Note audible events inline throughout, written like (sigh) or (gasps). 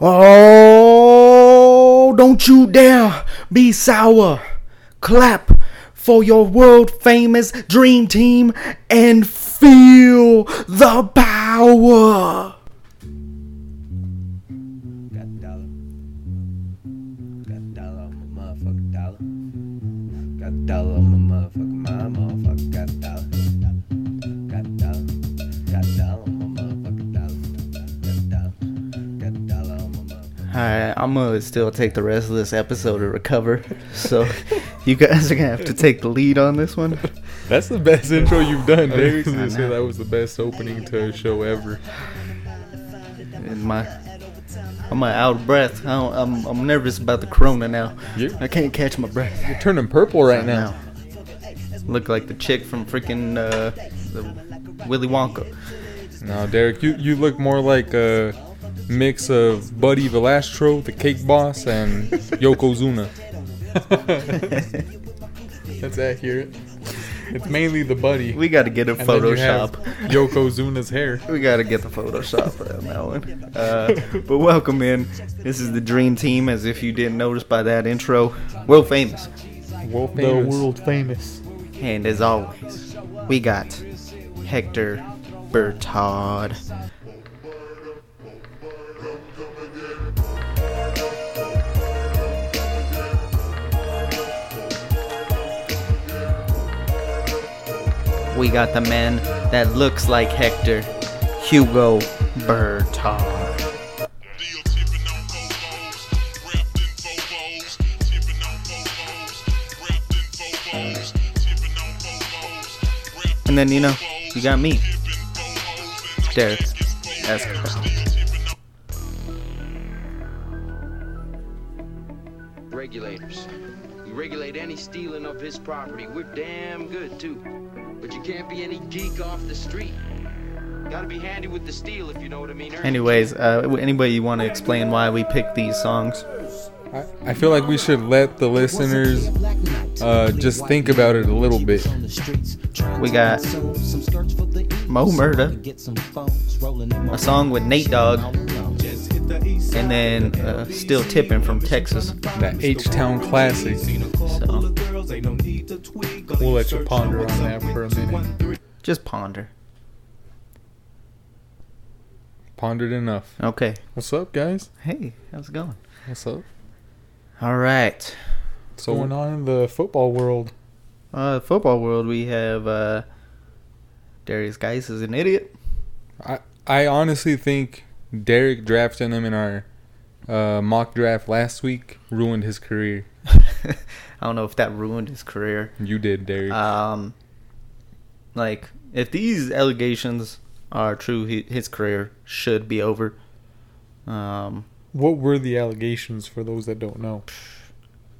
Oh, don't you dare be sour. Clap for your world famous dream team and feel the power. I'm gonna still take the rest of this episode to recover. So you guys are gonna have to take the lead on this one. That's the best intro you've done, I say that was the best opening to a show ever. And my I'm uh, out of breath. I don't, I'm I'm nervous about the corona now. You're, I can't catch my breath. you're turning purple right now. Look like the chick from freaking uh, the Willy Wonka. No, Derek, you, you look more like a mix of Buddy Valastro, the cake boss, and Yokozuna. (laughs) That's accurate. It's mainly the Buddy. We got to get a And then you have Photoshop. Yokozuna's hair. (laughs) We got to get the Photoshop on that one. Uh, but welcome in. This is the Dream Team, as if you didn't notice by that intro. World famous. World famous. The world famous. And as always, we got Hector Bertard. We got the man that looks like Hector, Hugo Bertard. And then, you know, you got me, Derek Escobar. Regulators. You regulate any stealing of his property. We're damn good too. But you can't be any geek off the street. Gotta be handy with the steel if you know what I mean. Anyways, uh, anybody you want to explain why we picked these songs? I, I feel like we should let the listeners uh, just think about it a little bit. We got Mo Murda, a song with Nate Dogg, and then uh, Still Tipping from Texas. That H Town classic. So We'll let you ponder on that for a minute. just ponder. Pondered enough. Okay. What's up, guys? Hey, how's it going? What's up? All right. So So going on in the football world. Uh, football world, we have uh, Derrius Guice is an idiot. I I honestly think Derek drafting him in our uh, mock draft last week ruined his career. (laughs) I don't know if that ruined his career. You did, Derek. Um, like if these allegations are true, he, his career should be over. Um, What were the allegations for those that don't know?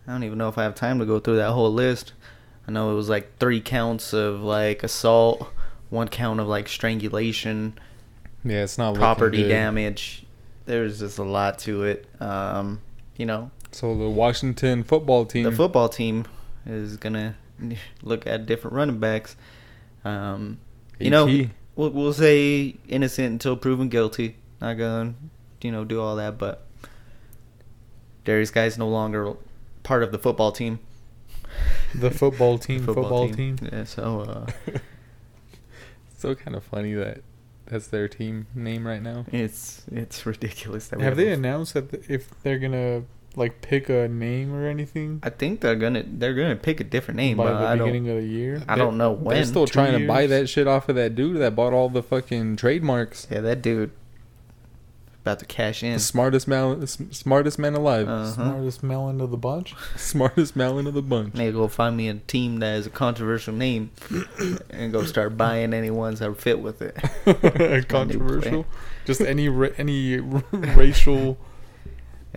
I don't even know if I have time to go through that whole list. I know it was like three counts of like assault, one count of like strangulation, yeah, it's not property damage. There's just a lot to it. Um, you know, So the Washington football team. the football team is gonna look at different running backs. Um, you know, we'll, we'll say innocent until proven guilty. Not gonna, you know, do all that. But Derrius Guice no longer part of the football team. The football (laughs) team, football, team. Yeah, so uh, (laughs) so kind of funny that that's their team name right now. it's it's ridiculous. That we Have they a- announced that th- if they're gonna like pick a name or anything I think they're gonna they're gonna pick a different name, by but the I don't beginning of the year? I don't know when. They're still Two trying to buy that shit off of that dude that bought all the fucking trademarks. yeah, that dude about to cash in. The smartest man, smartest man alive. Uh-huh. Smartest melon of the bunch. (laughs) Smartest melon of the bunch. Need to go find me a team that has a controversial name (coughs) and go start buying any ones that fit with it. (laughs) Controversial. Just any ra- (laughs) any r- racial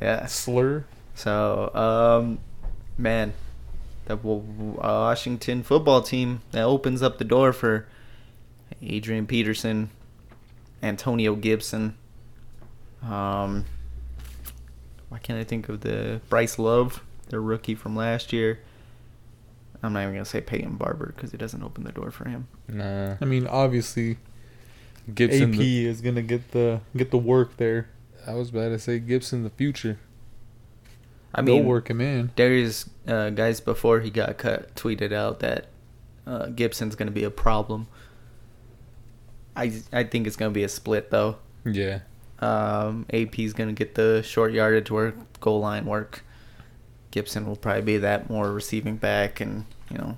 Yeah. slur. So, um, man, the Washington football team that opens up the door for Adrian Peterson, Antonio Gibson. Um, why can't I think of the Bryce Love, their rookie from last year? I'm not even gonna say Peyton Barber because it doesn't open the door for him. Nah. I mean, obviously, Gibson. AP is gonna get the get the work there. I was about to say Gibson the future. I They'll mean, work him in. Derrius uh, Guice before he got cut tweeted out that uh, Gibson's going to be a problem. I I think it's going to be a split though. Yeah. Um, AP's going to get the short yardage work, goal line work. Gibson will probably be that more receiving back, and you know,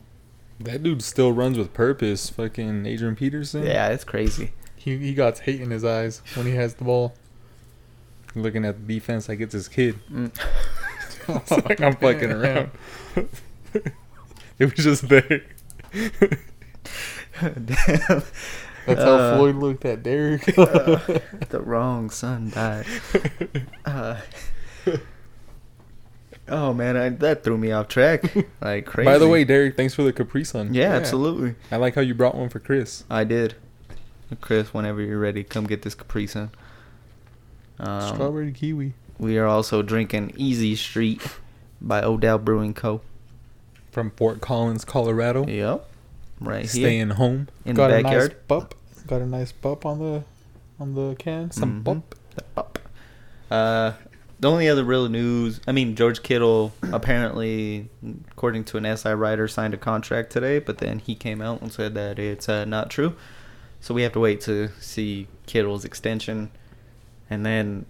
That dude still runs with purpose. Fucking Adrian Peterson. yeah, it's crazy. He he got hate in his eyes when he has the ball. Looking at the defense like it's his kid. Mm. (laughs) (laughs) It's like I'm fucking (laughs) around. it was just there. Damn. That's Uh, how Floyd looked at Derek. (laughs) the wrong son died. (laughs) Uh, oh man, I, that threw me off track (laughs) like crazy. By the way, Derek, thanks for the Capri Sun. yeah, Yeah. absolutely, I like how you brought one for Chris. I did. Chris, whenever you're ready, come get this Capri Sun. Um, Strawberry kiwi. we are also drinking Easy Street by Odell Brewing Co. From Fort Collins, Colorado. Yep, right Staying here home. in got the a nice backyard. bup. Got a nice bup on the on the can. Some bump. Up. Uh, the only other real news, I mean, George Kittle apparently, according to an SI writer, signed a contract today, but then he came out and said that it's uh, not true. So we have to wait to see Kittle's extension, and then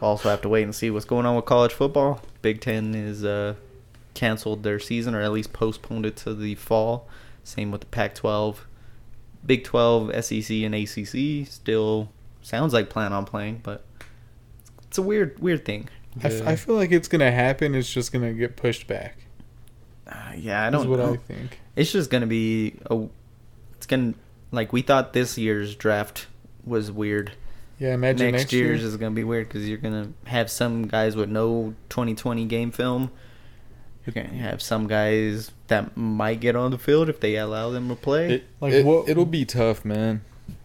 also have to wait and see what's going on with college football. Big Ten is uh, canceled their season, or at least postponed it to the fall. Same with the Pac-12. Big 12, SEC, and ACC still sounds like plan on playing, but it's a weird, weird thing. I, f- I feel like it's gonna happen. It's just gonna get pushed back. Uh, yeah, I don't know what know. I think. It's just gonna be a. It's gonna like we thought this year's draft was weird. Yeah, imagine next, next, year's year. is gonna be weird because you're gonna have some guys with no 2020 game film. You're gonna have some guys that might get on the field if they allow them to play. It, Like, it, what- it'll be tough, man.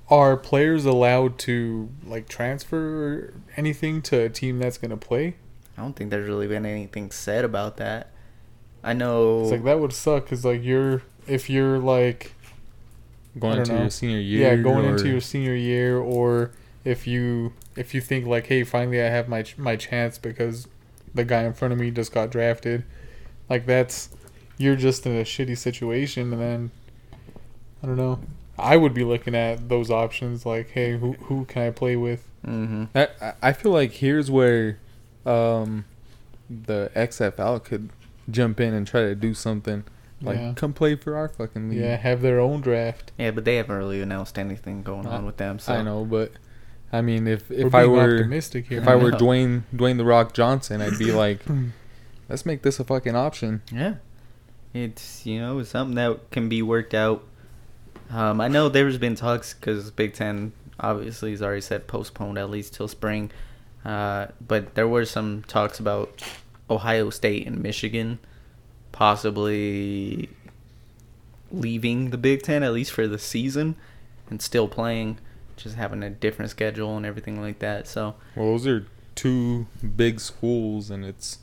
Are players allowed to like transfer or anything to a team that's gonna play? I don't think there's really been anything said about that. I know. It's like that would suck because like you're if you're like Going into know. your senior year. yeah going into your senior year or if you if you think like hey finally I have my my chance because the guy in front of me just got drafted like that's you're just in a shitty situation and then I don't know I would be looking at those options like hey who who can I play with hmm I, I- I feel like here's where um, the XFL could jump in and try to do something. Like, Yeah. come play for our fucking league. yeah have their own draft Yeah, but they haven't really announced anything going on I- with them. So I know, but I mean, if We're if I were optimistic here if I were (laughs) know. Dwayne Dwayne the Rock Johnson, I'd be like, (clears throat) let's make this a fucking option. Yeah, it's you know something that can be worked out. Um, I know there's been talks because Big Ten obviously has already said postponed at least till spring, uh, but there were some talks about Ohio State and Michigan possibly leaving the Big Ten at least for the season and still playing, just having a different schedule and everything like that. So Well, those are two big schools, and it's.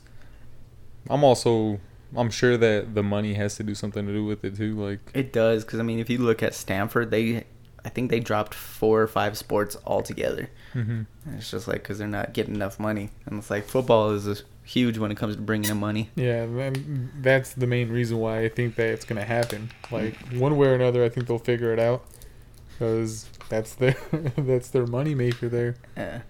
I'm also. I'm sure that the money has to do something to do with it too. Like, It does because I mean, if you look at Stanford, they, I think they dropped four or five sports altogether. mhm. And it's just like because they're not getting enough money, and it's like football is huge when it comes to bringing in money. Yeah, and that's the main reason why I think that it's gonna happen. Like one way or another, I think they'll figure it out because that's their (laughs) that's their money maker there. Yeah.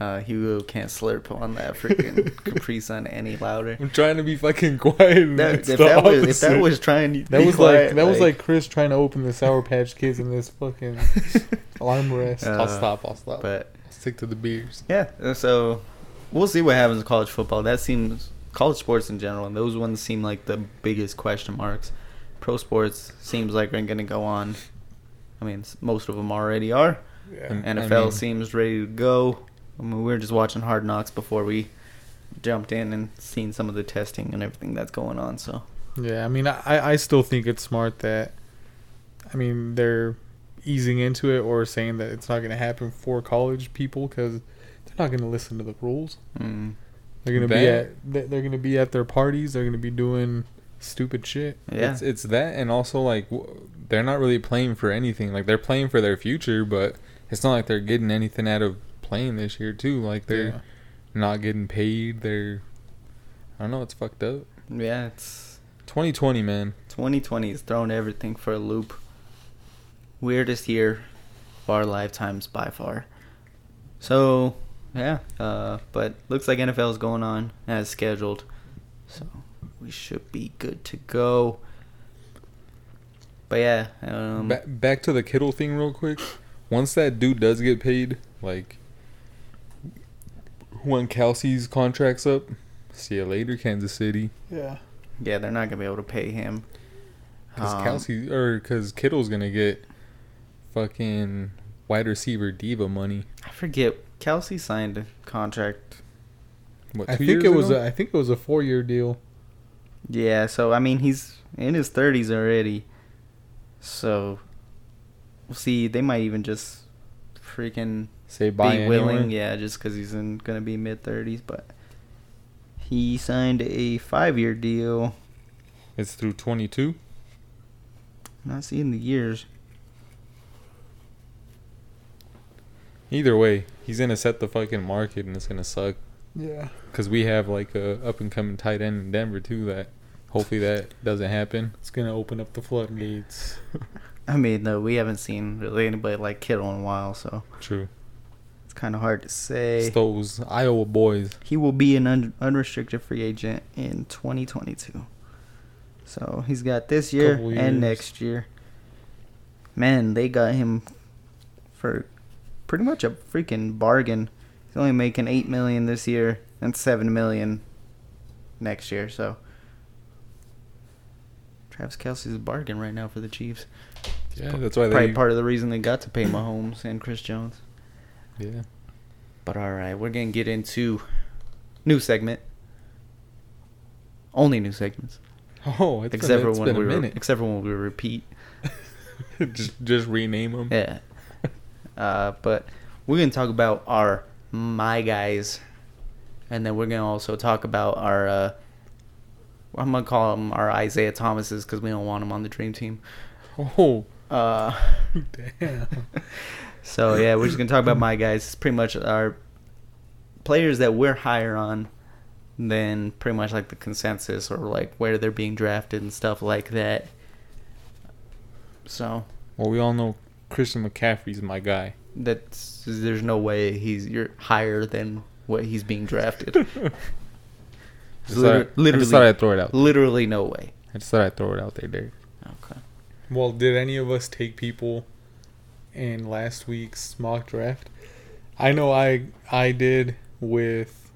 Uh, Hugo can't slurp on that freaking (laughs) Capri Sun any louder. I'm trying to be fucking quiet. That, if that was if that was trying to That be was quiet, like that was like Chris trying to open the Sour Patch Kids in this fucking (laughs) alarm rest. Uh, I'll stop. I'll stop. but Stick to the beers. Yeah, so we'll see what happens in college football. That seems college sports in general, and those ones seem like the biggest question marks. Pro sports seems like they're going to go on. I mean, most of them already are. yeah. And- I NFL mean- seems ready to go. I mean, we were just watching Hard Knocks before we jumped in and seen some of the testing and everything that's going on. So Yeah, I mean, I I still think it's smart that, I mean, they're easing into it or saying that it's not going to happen for college people because they're not going to listen to the rules. mm, They're going to be at they- they're going to be at their parties. They're going to be doing stupid shit. yeah, It's it's that, and also like w- they're not really playing for anything. Like they're playing for their future, but it's not like they're getting anything out of playing this year too. Like they're Yeah. not getting paid. They're I don't know. It's fucked up. Yeah, it's 2020, man. 2020 is throwing everything for a loop. Weirdest year of our lifetimes by far. So, yeah, uh, but looks like NFL is going on as scheduled. So, we should be good to go. But yeah, um, Ba- back to the Kittle thing, real quick. Once that dude does get paid, like when Kelce's contract's up, see you later, Kansas City. Yeah. yeah, they're not going to be able to pay him. Because Um, Kelce or because Kittle's gonna get fucking wide receiver diva money. I forget. Kelce signed a contract. What I think years it was a, I think it was a four year deal. Yeah, so I mean he's in his thirties already. So we'll see. They might even just freaking say bye be anyway. willing, yeah, just because he's in gonna be mid thirties. But he signed a five year deal. It's through 22. Not seeing the years. Either way, he's gonna set the fucking market, and it's gonna suck. Yeah. Because we have like a up and coming tight end in Denver too. That hopefully that doesn't happen. It's gonna open up the floodgates. (laughs) I mean, no, we haven't seen really anybody like Kittle in a while, so True. Kind of hard to say. Those Iowa boys. He will be an un- unrestricted free agent in 2022. So he's got this year and next year. Man, they got him for pretty much a freaking bargain. He's only making eight million this year and seven million next year. So Travis Kelce's a bargain right now for the Chiefs. Yeah, that's why Probably they. part of the reason they got to pay Mahomes and Chris Jones. Yeah. But all right, we're gonna get into new segment. Only new segments, (laughs) Oh, it's except for when we except for when we repeat. (laughs) just just rename them. Yeah. (laughs) Uh, but we're gonna talk about our my guys, and then we're gonna also talk about our. Uh, I'm gonna call them our Isiah Thomases because we don't want them on the dream team. Oh, Uh, Damn. So yeah, we're just gonna talk about my guys. It's pretty much our players that we're higher on than pretty much like the consensus or like where they're being drafted and stuff like that. So well, we all know Christian McCaffrey's my guy. that's there's no way he's you're higher than what he's being drafted. (laughs) Just Liter- thought, I just thought I'd throw it out. Literally no way. I just thought I'd throw it out there, Derek. Okay. Well, did any of us take people in last week's mock draft? I know I I did with.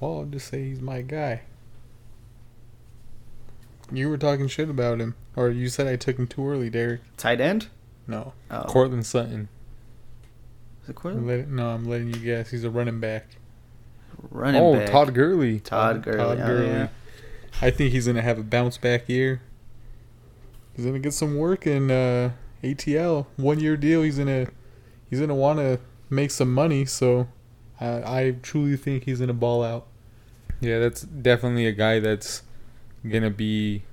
Well, I'll just say he's my guy. You were talking shit about him, or you said I took him too early, Derek. Tight end? No, Oh. Courtland Sutton. Is it Cortland? let- no, I'm letting you guess. He's a running back. Running oh, back. Todd Gurley. Todd Gurley. Todd oh, yeah. I think he's gonna have a bounce back year. He's gonna get some work in uh, ATL. One year deal. He's gonna he's gonna want to make some money. So I, I truly think he's gonna ball out. Yeah, that's definitely a guy that's gonna be,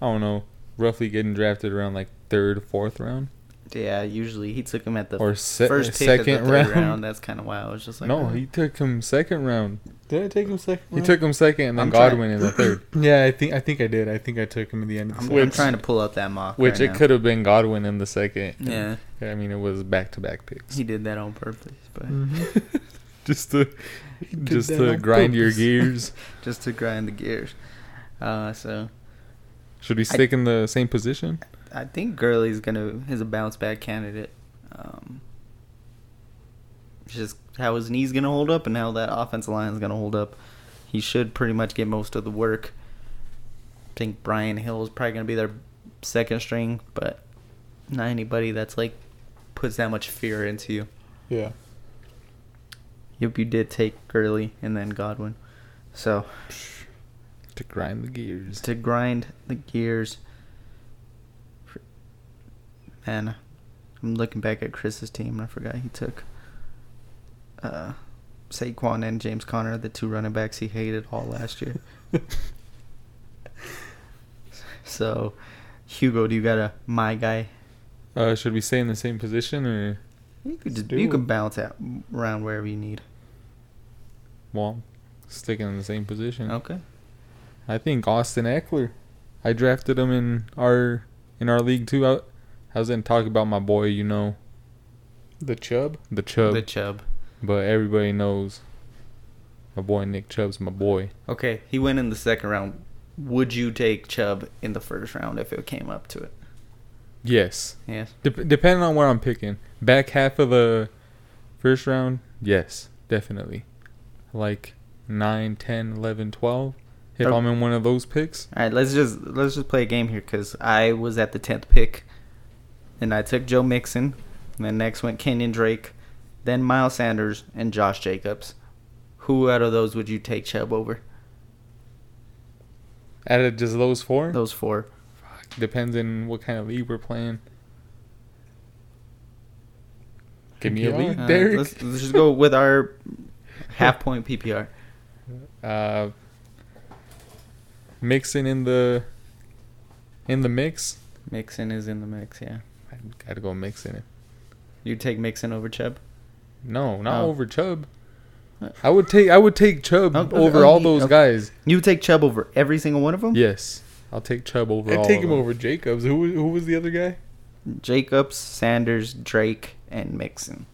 I don't know, roughly getting drafted around like third, fourth round, Yeah, usually he took him at the or se- first pick second of the third round. round. (laughs) That's kind of why I was just like, no, uh, he took him second round. Did I take him second? He took him second, and then I'm trying- Godwin in the third. (clears throat) Yeah, I think I think I did. I think I took him in the end. Of the I'm, second. I'm trying to pull up that mock. Which right it could have been Godwin in the second. Yeah, I mean, it was back to back picks. he did that on purpose, but Mhm. (laughs) just to (laughs) just to on grind your gears. just to grind the gears. Uh, so Should we stick in the same position? I think Gurley's gonna is a bounce back candidate. Um, just how his knees gonna hold up and how that offensive line is gonna hold up. He should pretty much get most of the work. I think Brian Hill is probably gonna be their second string, but not anybody that's like puts that much fear into you. Yeah. Yep, you did take Gurley and then Godwin. So To grind the gears. to grind the gears. Man, I'm looking back at Chris's team and I forgot he took uh, Saquon and James Conner, the two running backs he hated all last year. (laughs) so, Hugo, do you got a my guy? Uh, should we stay in the same position or? You could just, you could bounce out around wherever you need. Well, sticking in the same position. Okay. I think Austin Ekeler. I drafted him in our in our league too. I, I was gonna talk about my boy, you know, The Chubb. the Chubb, The Chubb. but everybody knows my boy Nick Chubb's my boy. Okay, he went in the second round. Would you take Chubb in the first round if it came up to it? Yes, Yes. Dep- depending on where I'm picking. Back half of the first round, yes, definitely. Like 9, 10, 11, 12. If Oh. I'm in one of those picks, All right, let's just let's just play a game here because I was at the tenth pick, and I took Joe Mixon. And then next went Kenyon Drake, then Miles Sanders and Josh Jacobs. Who out of those would you take Chubb over? out of just those four, Those four. Fuck, depends on what kind of league we're playing. Give me a PPR? lead, Uh, Derek. let's, let's just go with our (laughs) half point PPR. uh, mixing in the in the mix. Mixing is in the mix. Yeah, I gotta go mixing it. you take Mixon over Chubb. No, not Oh. over Chubb. I would take I would take Chubb Oh, okay, over all those okay. guys. You would take Chubb over every single one of them. Yes, I'll take Chubb over. I'd all take of him them. over Jacobs. Who who was the other guy? Jacobs, Sanders, Drake, and Mixon.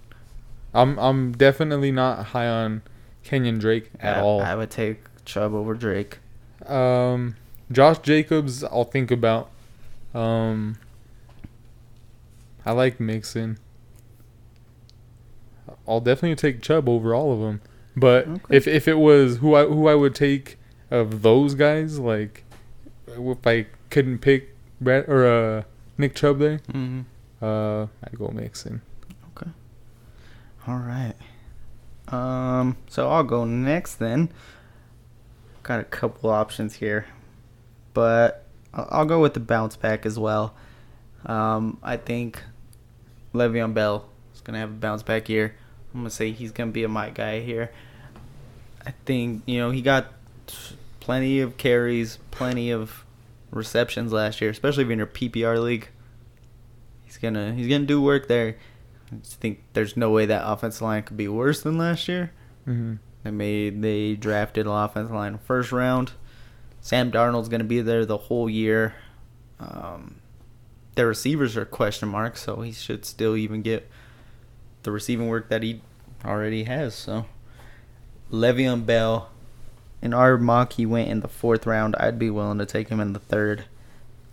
I'm I'm definitely not high on Kenyon Drake at I- all. I would take Chubb over Drake. Um, Josh Jacobs, I'll think about. Um, I like Mixon. I'll definitely take Chubb over all of them. But Okay. if if it was who I who I would take of those guys, like if I couldn't pick Brad or uh, Nick Chubb there, Mm-hmm. uh, I'd go Mixon. Okay. All right. Um. So I'll go next then. Got a couple options here, but I'll, I'll go with the bounce back as well. Um. I think Le'Veon Bell is gonna have a bounce back year. I'm gonna say he's gonna be a my guy here. I think you know he got plenty of carries, plenty of receptions last year, especially if you're in your PPR league. He's gonna he's gonna do work there. I just think there's no way that offensive line could be worse than last year. Mm-hmm. They made they drafted an offensive line first round. Sam Darnold's going to be there the whole year. Um, their receivers are question marks, so he should still even get the receiving work that he already has. So Le'Veon Bell, in our mock, he went in the fourth round. I'd be willing to take him in the third.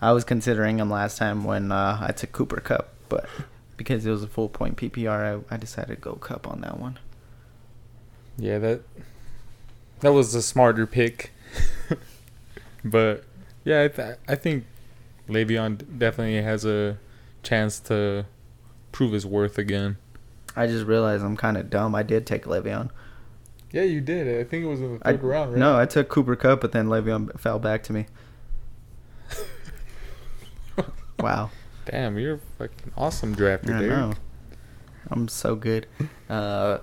I was considering him last time when uh, I took Cooper Kupp, but because it was a full point PPR, I, I decided to go Kupp on that one. Yeah, that that was a smarter pick. (laughs) but yeah, I, th- I think Le'Veon definitely has a chance to prove his worth again. I just realized I'm kind of dumb. I did take Le'Veon. Yeah, you did. I think it was in the I, third round, right? No, I took Cooper Kupp, but then Le'Veon fell back to me. (laughs) wow. Damn, you're a fucking awesome drafter, I know. I'm so good. Uh,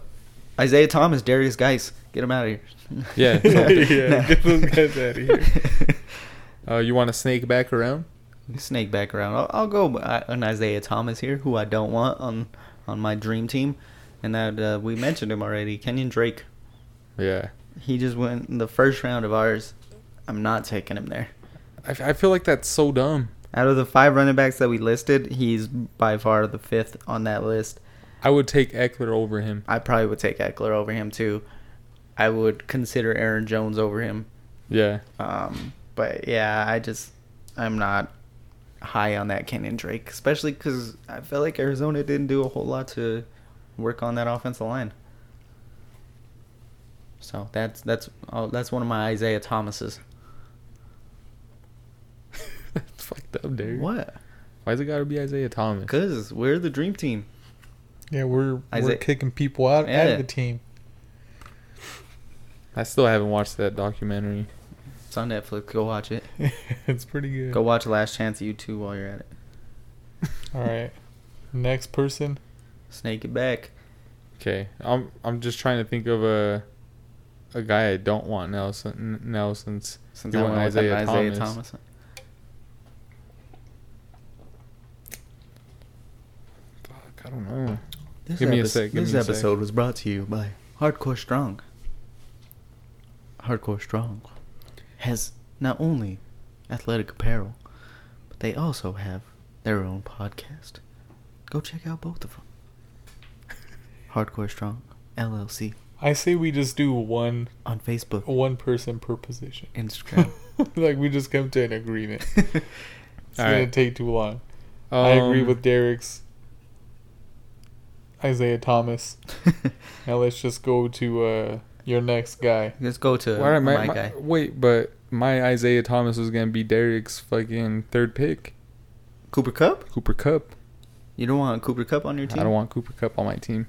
Isiah Thomas, Derrius Guice, get him out of here. Yeah, (laughs) (laughs) yeah, Nah. get those guys out of here. Uh, you want to snake back around? Snake back around. I'll, I'll go uh, on Isiah Thomas here, who I don't want on on my dream team, and that uh, we mentioned him already. Kenyon Drake. Yeah. He just went in the first round of ours. I'm not taking him there. I, f- I feel like that's so dumb. Out of the five running backs that we listed, he's by far the fifth on that list. I would take Ekeler over him. I probably would take Ekeler over him too. I would consider Aaron Jones over him. Yeah. Um, but yeah, I just I'm not high on that Kenyon Drake, especially because I felt like Arizona didn't do a whole lot to work on that offensive line. So that's that's oh, that's one of my Isiah Thomases. (laughs) That's fucked up, dude. What? Why's it gotta be Isiah Thomas? Because we're the dream team. Yeah, we're we're kicking people out, out Yeah. of the team. I still haven't watched that documentary. It's on Netflix. Go watch it. (laughs) it's pretty good. Go watch Last Chance of You too while you're at it. (laughs) All right. Next person. Snake it back. Okay, I'm I'm just trying to think of a a guy I don't want now since now since Since You I want went with Isiah Isiah Thomas. Thomas. fuck I don't know. This, Give me a sec, give this me a sec. episode was brought to you by Hardcore Strong. Hardcore Strong has not only athletic apparel, but they also have their own podcast. Go check out both of them. Hardcore Strong LLC I say we just do one on Facebook, one person per position. Instagram. (laughs) like we just come to an agreement. (laughs) It's gonna Alright. take too long. I agree Um, with Derek's Isiah Thomas. (laughs) Now let's just go to uh, your next guy. Let's go to Why my, my, my- guy. Wait, but my Isiah Thomas was gonna be Derek's fucking third pick, Cooper Kupp. Cooper Kupp. You don't want Cooper Kupp on your team. I don't want Cooper Kupp on my team.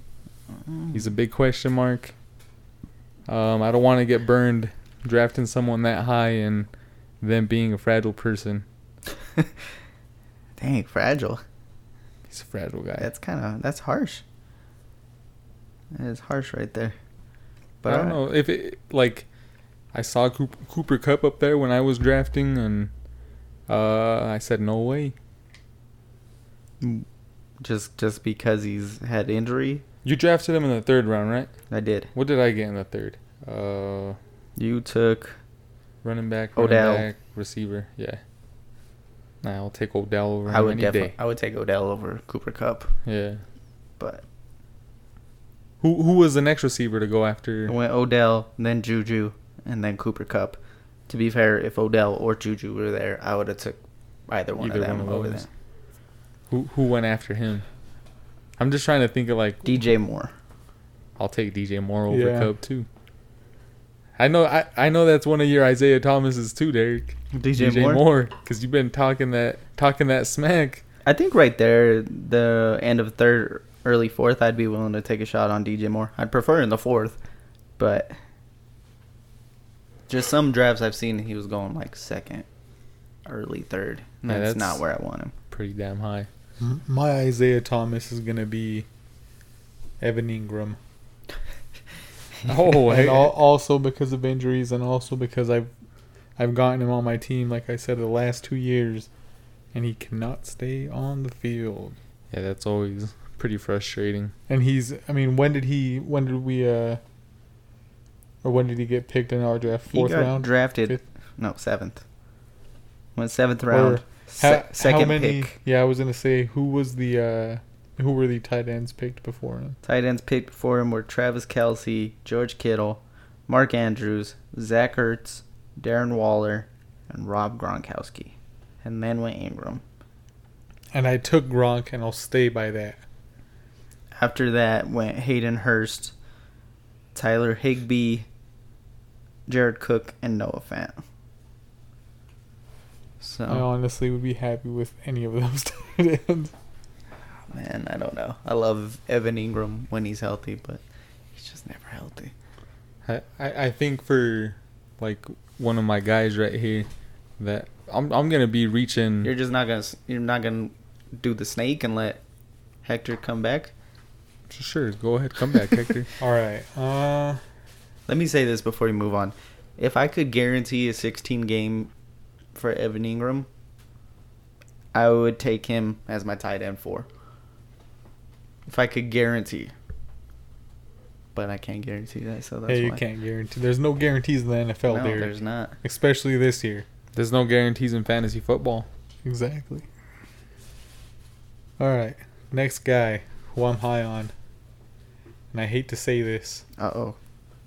Mm. He's a big question mark. Um, I don't want to get burned drafting someone that high and them being a fragile person. (laughs) Dang, fragile. He's a fragile guy. That's kind of that's harsh. That is harsh right there. But I don't know if it like I saw Cooper, Cooper Kupp up there when I was drafting, and uh, I said no way. Just just because he's had injury, You drafted him in the third round, right? I did. What did I get in the third? Uh, You took running back, running Odell. back, receiver. Yeah. Nah, I'll take Odell over I would any definitely day. I would take Odell over Cooper Kupp, Yeah. but Who who was the next receiver to go after? I went Odell, then Juju, and then Cooper Kupp. To be fair, if Odell or Juju were there, I would have took either one Either of them one of over those. them. Who who went after him? I'm just trying to think of like DJ Moore. I'll take DJ Moore over Yeah. Kupp too. I know I, I know that's one of your Isiah Thomas's too, Derek. DJ, DJ Moore. Moore, because you've been talking that talking that smack. I think right there, the end of third, early fourth, I'd be willing to take a shot on DJ Moore. I'd prefer in the fourth, but just some drafts I've seen, he was going like second, early third. And Yeah, that's, that's- not where I want him. Pretty damn high. My Isiah Thomas is gonna be Evan Engram, (laughs) Oh, and al- also because of injuries, and also because I've I've gotten him on my team, like I said, the last two years, and he cannot stay on the field. yeah, that's always pretty frustrating. And he's, I mean, when did he? When did we? uh Or when did he get picked in our draft? He Fourth got round. drafted. Fifth? No, seventh. Went seventh round. Or Se- How, second how many? pick. Yeah, I was gonna say who was the uh who were the tight ends picked before him? Tight ends picked before him were Travis Kelce, George Kittle, Mark Andrews, Zach Ertz, Darren Waller, and Rob Gronkowski. And then went Engram. And I took Gronk, and I'll stay by that. After that went Hayden Hurst, Tyler Higbee, Jared Cook, and Noah Fant. So, I honestly would be happy with any of those (laughs) tight ends. man, I don't know. I love Evan Engram when he's healthy, but he's just never healthy. I, I I think for like one of my guys right here that I'm I'm gonna be reaching. You're just not gonna you're not gonna do the snake and let Hector come back. Sure, go ahead, come back, Hector. (laughs) All right. Uh, Let me say this before we move on. If I could guarantee a 16 game for Evan Engram, I would take him as my tight end four. If I could guarantee. But I can't guarantee that, so that's hey, you why. can't guarantee. There's no guarantees in the NFL, no, there, there's not. especially this year. There's no guarantees in fantasy football. Exactly. All right. Next guy who I'm high on, and I hate to say this, Uh oh.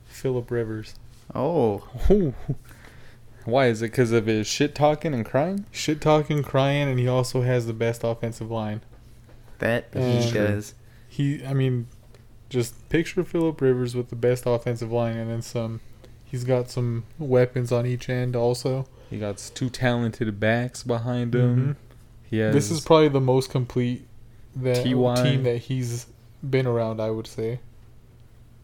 Philip Rivers. Oh. Ooh. Why is it? Because of his shit talking and crying? Shit talking, crying, and he also has the best offensive line. That he Sure. does. He, I mean, just picture Philip Rivers with the best offensive line, and then some. He's got some weapons on each end also. He got two talented backs behind him. He has This is probably the most complete that TY. team that he's been around. I would say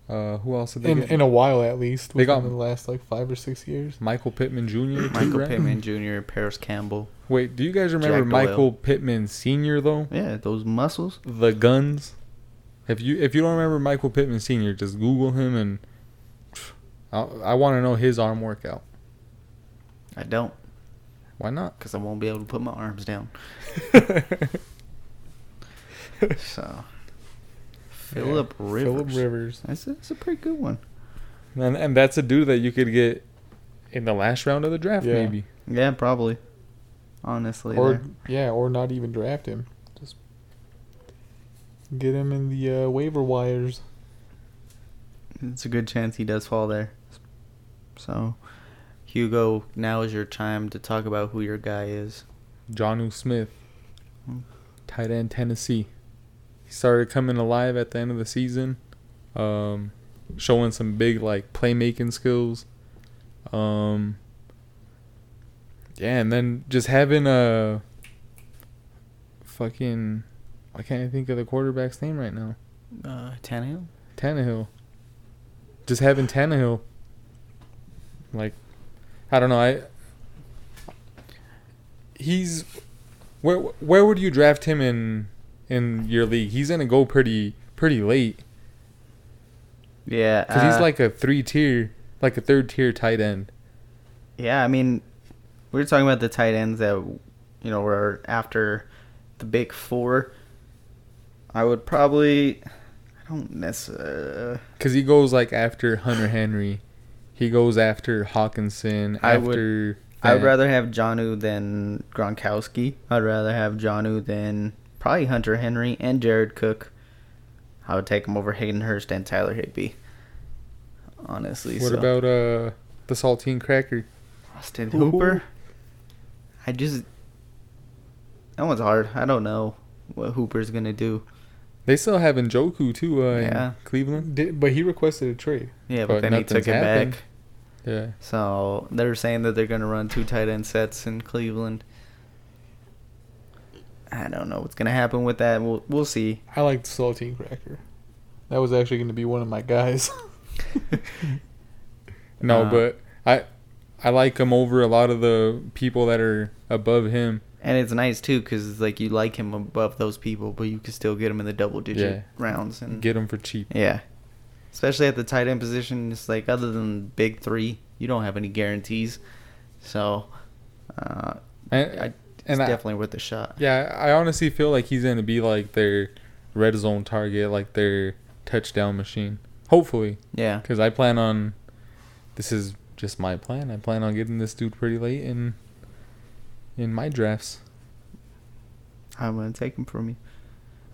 uh, who else did they in get? in a while at least. They got- within the last like five or six years. Michael Pittman Jr. too, Michael right? Pittman Jr., Parris Campbell. Wait, do you guys remember Jack Doyle. Michael Pittman Sr. though? Yeah, those muscles. The guns. If you if you don't remember Michael Pittman Sr., just Google him and I, I want to know his arm workout. I don't, Why not? because I won't be able to put my arms down. (laughs) So, Philip Rivers. Philip Rivers. That's, that's a pretty good one. And and that's a dude that you could get in the last round of the draft, Yeah. maybe. Yeah, probably. Honestly, Or there. yeah, or not even draft him. Just get him in the uh, waiver wires. it's a good chance he does fall there. So, Hugo, now is your time to talk about who your guy is. Jonnu Smith, Hmm. tight end Tennessee. He started coming alive at the end of the season, um, showing some big like playmaking skills. Um, yeah, and then just having a fucking I can't think of the quarterback's name right now. Uh, Tannehill. Tannehill. Just having Tannehill. Like, I don't know. I. He's, where where would you draft him in in your league? He's gonna go pretty pretty late Yeah, because uh, he's like a three tier, like a third tier tight end. Yeah, I mean, we were talking about the tight ends that you know were after the big four. I would probably, I don't necessarily. Because he goes like after Hunter Henry, he goes after Hockenson. I would- after I would rather have Jonnu than Gronkowski. I'd rather have Janu than probably Hunter Henry and Jared Cook. I would take him over Hayden Hurst and Tyler Higbee. Honestly, What so. about uh the saltine cracker? Austin Hooper? I just that one's hard. I don't know what Hooper's gonna do. They still have Njoku too uh, Yeah. in Cleveland. Did, but he requested a trade. Yeah, but, But then he took nothing's it happened. back. Yeah. So they're saying that they're gonna run two tight end sets in Cleveland. I don't know what's gonna happen with that. We'll we'll see. I like the saltine cracker. That was actually going to be one of my guys. (laughs) No, Uh, but I I like him over a lot of the people that are above him. And it's nice too because it's like you like him above those people, but you can still get him in the double digit Yeah. rounds and Get him for cheap. yeah. Especially at the tight end position, it's like other than big three, you don't have any guarantees. So, uh, And I, it's and I, definitely worth a shot. yeah, I honestly feel like he's gonna be like their red zone target, like their touchdown machine. Hopefully, Yeah. because I plan on. This is just my plan. I plan on getting this dude pretty late in. In my drafts. I'm gonna take him from you.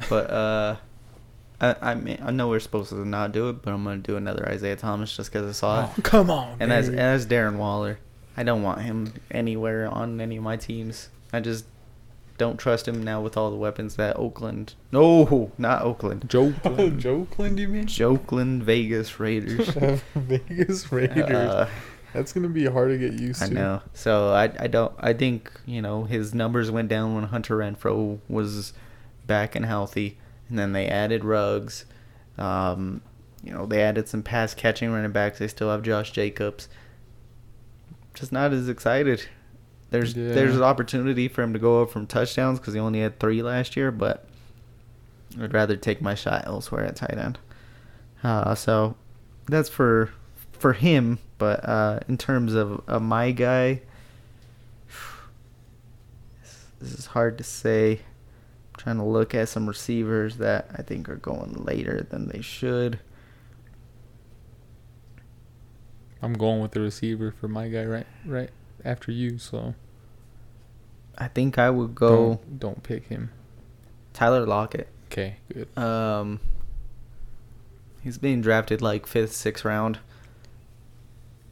But uh, (laughs) I I mean I know we're supposed to not do it, but I'm gonna do another Isiah Thomas just because I saw it. Oh, come on. And that's and Barry. Darren Waller. I don't want him anywhere on any of my teams. I just don't trust him now with all the weapons that Oakland. No, not Oakland. Joe. (laughs) Oh, Joe Clint, you mean? Oakland Vegas Raiders. (laughs) Vegas Raiders. Uh, That's going to be hard to get used I to. I know. So I I don't I think you know his numbers went down when Hunter Renfrow was back and healthy, and then they added Ruggs. Um, you know they added some pass catching running backs. They still have Josh Jacobs. Just not as excited. There's Yeah. there's an opportunity for him to go up from touchdowns because he only had three last year, but I'd rather take my shot elsewhere at tight end. Uh, so that's for for him. But uh, in terms of uh, my guy, this, this is hard to say. I'm trying to look at some receivers that I think are going later than they should. I'm going with the receiver for my guy right right after you, so I think I would go don't, don't pick him. Tyler Lockett. Okay, good. Um, he's being drafted like fifth, sixth round.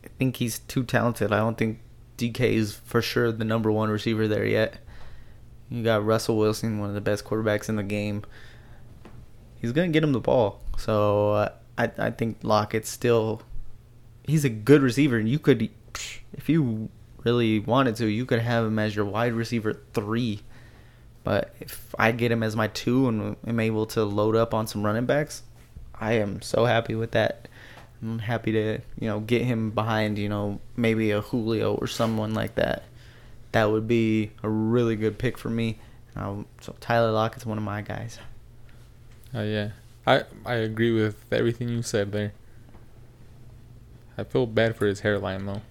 I think he's too talented. I don't think DK is for sure the number one receiver there yet. You got Russell Wilson, one of the best quarterbacks in the game. He's gonna get him the ball, so uh, I I think Lockett's still. He's a good receiver, and you could, if you really wanted to, you could have him as your wide receiver three. But if I get him as my two and am able to load up on some running backs, I am so happy with that. I'm happy to you know get him behind you know maybe a Julio or someone like that. That would be a really good pick for me. Um, so Tyler Lockett's one of my guys. Uh, yeah, I I agree with everything you said there. I feel bad for his hairline though.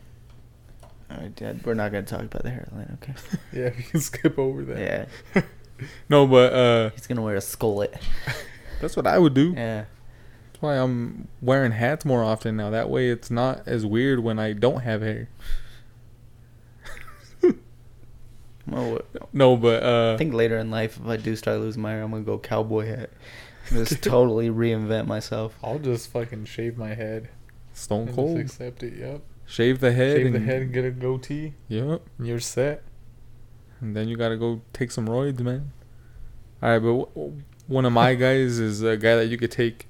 All right, Dad, we're not gonna talk about the hairline, okay? (laughs) Yeah, we can skip over that. Yeah, (laughs) No, but uh, he's gonna wear a skullet. (laughs) That's what I would do. Yeah. That's why I'm wearing hats more often now. That way it's not as weird when I don't have hair. Well, No, but uh I think later in life, if I do start losing my hair, I'm gonna go cowboy hat. Just totally reinvent myself. I'll just fucking shave my head. Stone Cold. Just accept it. Yep. Shave the head. Shave the head and get a goatee. Yep. And you're set. And then you gotta go take some roids, man. All right, but w- one of my (laughs) guys is a guy that you could take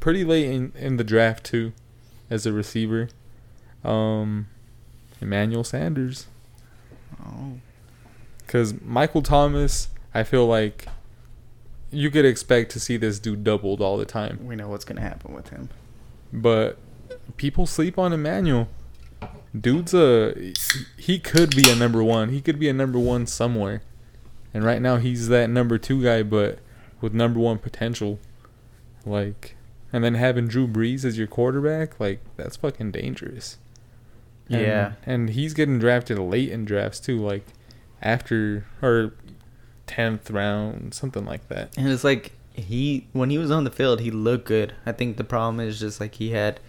pretty late in, in the draft too, as a receiver. Um, Emmanuel Sanders, Oh. because Michael Thomas, I feel like you could expect to see this dude doubled all the time, We know what's gonna happen with him. but people sleep on Emmanuel. Dude's a he could be a number one. He could be a number one somewhere. And right now he's that number two guy, but with number one potential. Like, and then having Drew Brees as your quarterback, like that's fucking dangerous. And- Yeah. and he's getting drafted late in drafts too, like after or tenth round, something like that. And it's like he when he was on the field, he looked good. I think the problem is just like he had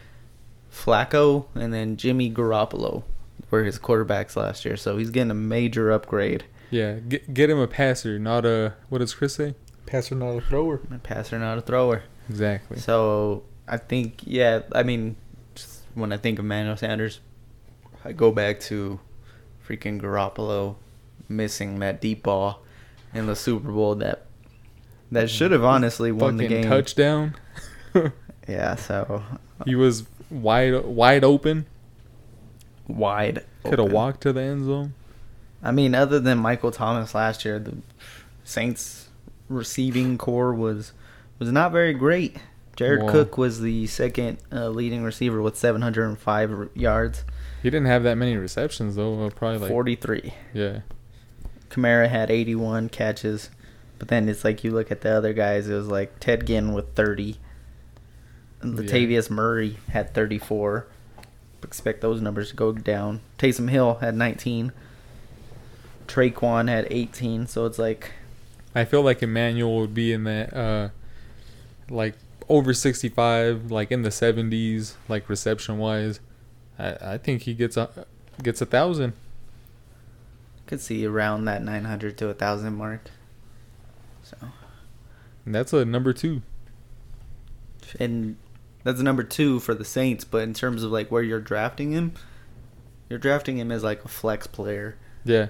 Flacco and then Jimmy Garoppolo were his quarterbacks last year, so he's getting a major upgrade. Yeah, get get him a passer, not a what does Chris say? Passer, not a thrower. A passer, not a thrower. Exactly. So I think, yeah, I mean, just when I think of Manuel Sanders, I go back to freaking Garoppolo missing that deep ball in the Super Bowl that that should have honestly won the game. touchdown. (laughs) Yeah, so He was wide wide open. wide. Could have walked to the end zone. I mean, other than Michael Thomas last year, the Saints receiving core was was not very great. Jared Well- Cook was the second uh, leading receiver with 705 r- yards, He didn't have that many receptions though. Uh, probably like 43. yeah. Kamara had 81 catches, but then it's like you look at the other guys. It was like Ted Ginn with 30. And Yeah. Latavius Murray had 34. Expect those numbers to go down. Taysom Hill had 19. Tre'Quan had 18. So it's like I feel like Emmanuel would be in that uh like over 65, like in the 70s, like reception wise. I I think he gets a gets a thousand. could see around that 900 to a 1,000 mark. So And that's a number two. and that's number two for the Saints. But in terms of like where you're drafting him, you're drafting him as like a flex player. Yeah.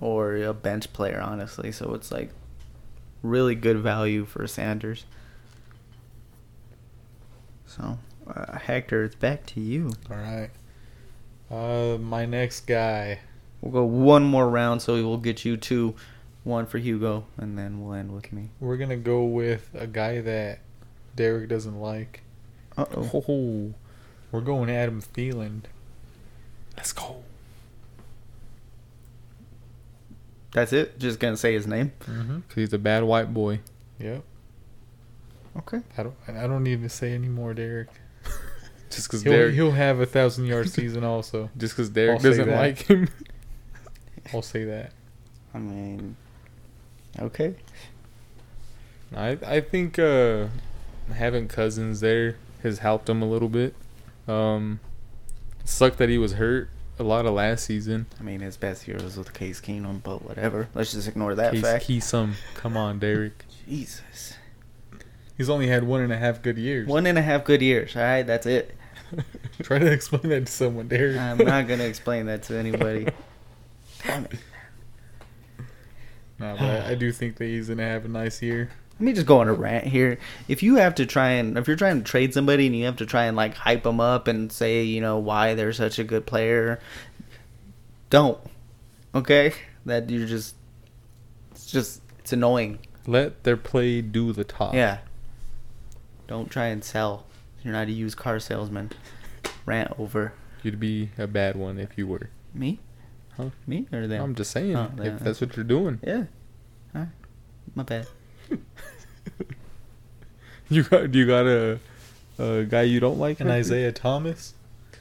or a bench player, honestly. So it's like really good value for Sanders. So, uh, Hector, it's back to you. All right. Uh, my next guy. We'll go one more round, so we'll get you two, one for Hugo, and then we'll end with me. We're gonna go with a guy that Derek doesn't like. Uh oh. Oh, We're going Adam Thielen. let's go. That's it. Just gonna say his name. Mm-hmm. Cause he's a bad white boy. Yep. Okay. I don't. I don't need to say any more, Derek. (laughs) Just cause He'll, Derek, he'll have a thousand yard season also. (laughs) just cause Derek I'll doesn't like him. (laughs) I'll say that. I mean, okay. I I think uh, having cousins there has helped him a little bit. Um, sucked that he was hurt a lot of last season. I mean, his best year was with Case Keenum, but whatever. Let's just ignore that Case fact. Keenum, come on, Derek. (laughs) Jesus. He's only had one and a half good years. One and a half good years. All right, that's it. (laughs) Try to explain that to someone, Derek. I'm not gonna explain that to anybody. (laughs) Damn it. No, but I, I do think that he's gonna have a nice year. Let me just go on a rant here. If you have to try and if you're trying to trade somebody and you have to try and like hype them up and say you know why they're such a good player, don't. Okay, that you're just it's just it's annoying. Let their play do the talk. Yeah. Don't try and sell. You're not a used car salesman. Rant over. You'd be a bad one if you were. Me? Huh? Me or them? I'm just saying, Oh, if that's what you're doing. yeah. Alright. My bad. (laughs) You got you got a, a guy you don't like? And Hector? Isiah Thomas.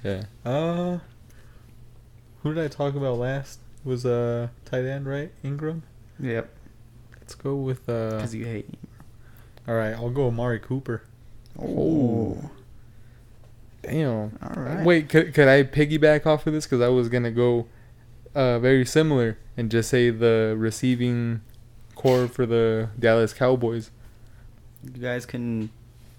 Yeah. Uh, who did I talk about last? Was uh tight end right? Engram. Yep. Let's go with uh Because you hate. All right, I'll go Amari Cooper. Oh, Damn. all right. Wait, could, could I piggyback off of this? Because I was going to go uh, very similar and just say the receiving core for the Dallas Cowboys. you guys can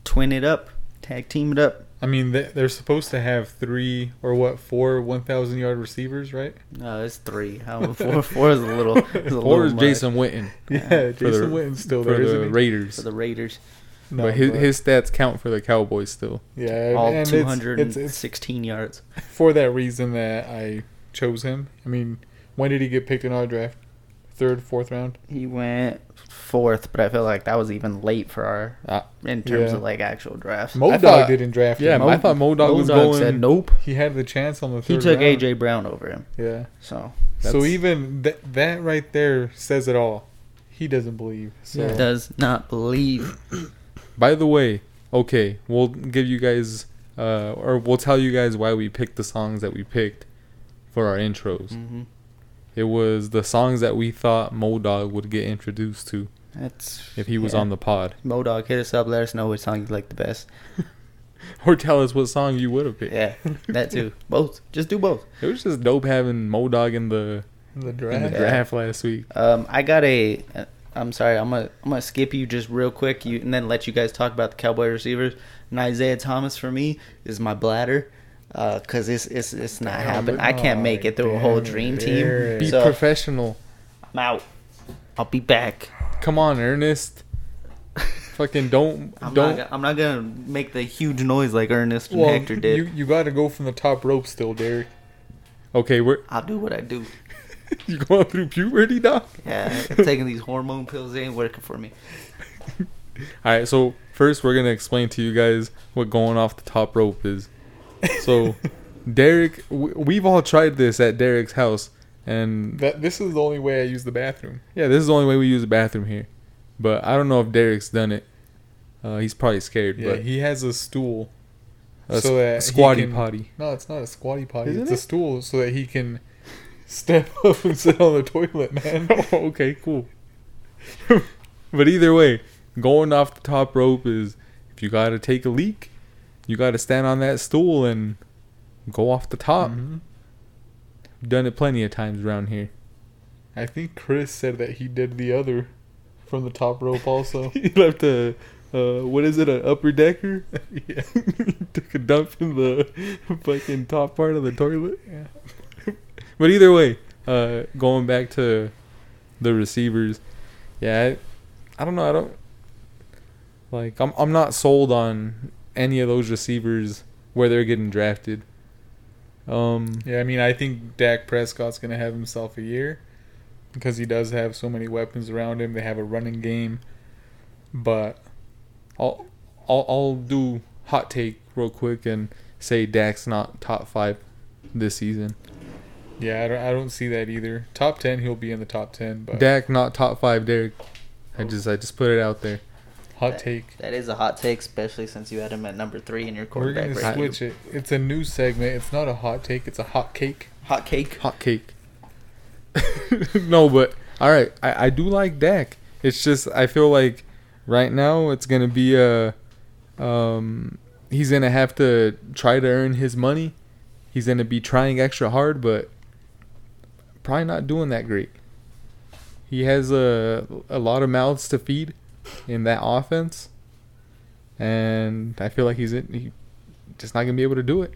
twin it up, tag team it up. I mean, they- they're supposed to have three or what, four 1,000 yard receivers, right? No, it's three. How four? Four is a little. Is a Or (laughs) little is much Jason Witten Yeah, for Jason the, Witten's still for there, the isn't? Raiders. for the Raiders. No, but his, but- his stats count for the Cowboys still. yeah, All and it's- it's, it's yards. for that reason that I chose him. I mean, when did he get picked in our draft? Third, fourth round? He went fourth, but I feel like that was even late for our Ah, in terms Yeah. of like actual drafts. Mo Dog thought- didn't draft Yeah, him. I thought Modog was Modog going. said nope. He had the chance on the third He took round. AJ Brown over him. Yeah. So So even th- that right there says it all. He doesn't believe. So Yeah. does not believe. By the way, okay, we'll give you guys, uh, or we'll tell you guys why we picked the songs that we picked for our intros. hmm It was the songs that we thought Modog would get introduced to That's if he was yeah. on the pod, Modog, hit us up. Let us know which song you like the best. (laughs) or tell us what song you would have picked. Yeah, that too. (laughs) Both. Just do both. It was just dope having Modog in the in the in draft. the Yeah. draft last week. Um, I got a. uh, I'm sorry. I'm gonna I'm gonna skip you just real quick. You and then let you guys talk about the Cowboy receivers. And Isiah Thomas for me is my bladder. Uh, cause it's it's it's not happening. I can't make it through a whole dream team. Be. So professional. I'm out. I'll be back. Come on, Ernest. Fucking don't (laughs) I'm don't. not. I'm not gonna make the huge noise like Ernest and Hector did. you you got to go from the top rope still, Derek. Okay, we're I'll do what I do. (laughs) you going through puberty, doc. Yeah, (laughs) taking these hormone pills ain't working for me. All right, so first we're gonna explain to you guys what going off the top rope is. So, Derek, w- we've all tried this at Derek's house, and That this is the only way I use the bathroom. yeah, this is the only way we use the bathroom here. But I don't know if Derek's done it. Uh, he's probably scared, Yeah, but he has a stool. a, so s- that squatty can- potty. No, it's not a squatty potty. Isn't it's it? a stool so that he can step (laughs) up and sit on the toilet, man. (laughs) okay, cool. (laughs) but either way, going off the top rope is if you gotta take a leak, you gotta stand on that stool and go off the top. Mhm. Done it plenty of times around here. I think Chris said that he did the other from the top rope also. (laughs) he left a uh, what is it, an upper decker? (laughs) yeah. (laughs) Took a dump in the fucking top part of the toilet. Yeah. but either way, uh, going back to the receivers, yeah, I, I don't know. I don't like. I'm I'm not sold on any of those receivers where they're getting drafted. Um, Yeah, I mean, I think Dak Prescott's gonna have himself a year because he does have so many weapons around him. They have a running game, but I'll I'll I'll do hot take real quick and say Dak's not top five this season. yeah, I don't, I don't see that either. Top ten, he'll be in the top ten, but Dak not top five. Derek, I just I just put it out there. Hot take. That is a hot take, especially since you had him at number three in your quarterback. We're quarterback gonna ranking. switch it. It's a new segment. It's not a hot take. It's a hot cake. Hot cake. Hot cake. (laughs) no, but all right, I, I do like Dak. It's just I feel like right now it's gonna be a um he's gonna have to try to earn his money. He's gonna be trying extra hard, but probably not doing that great. He has a a lot of mouths to feed in that offense, and I feel like he's in, he just not gonna be able to do it.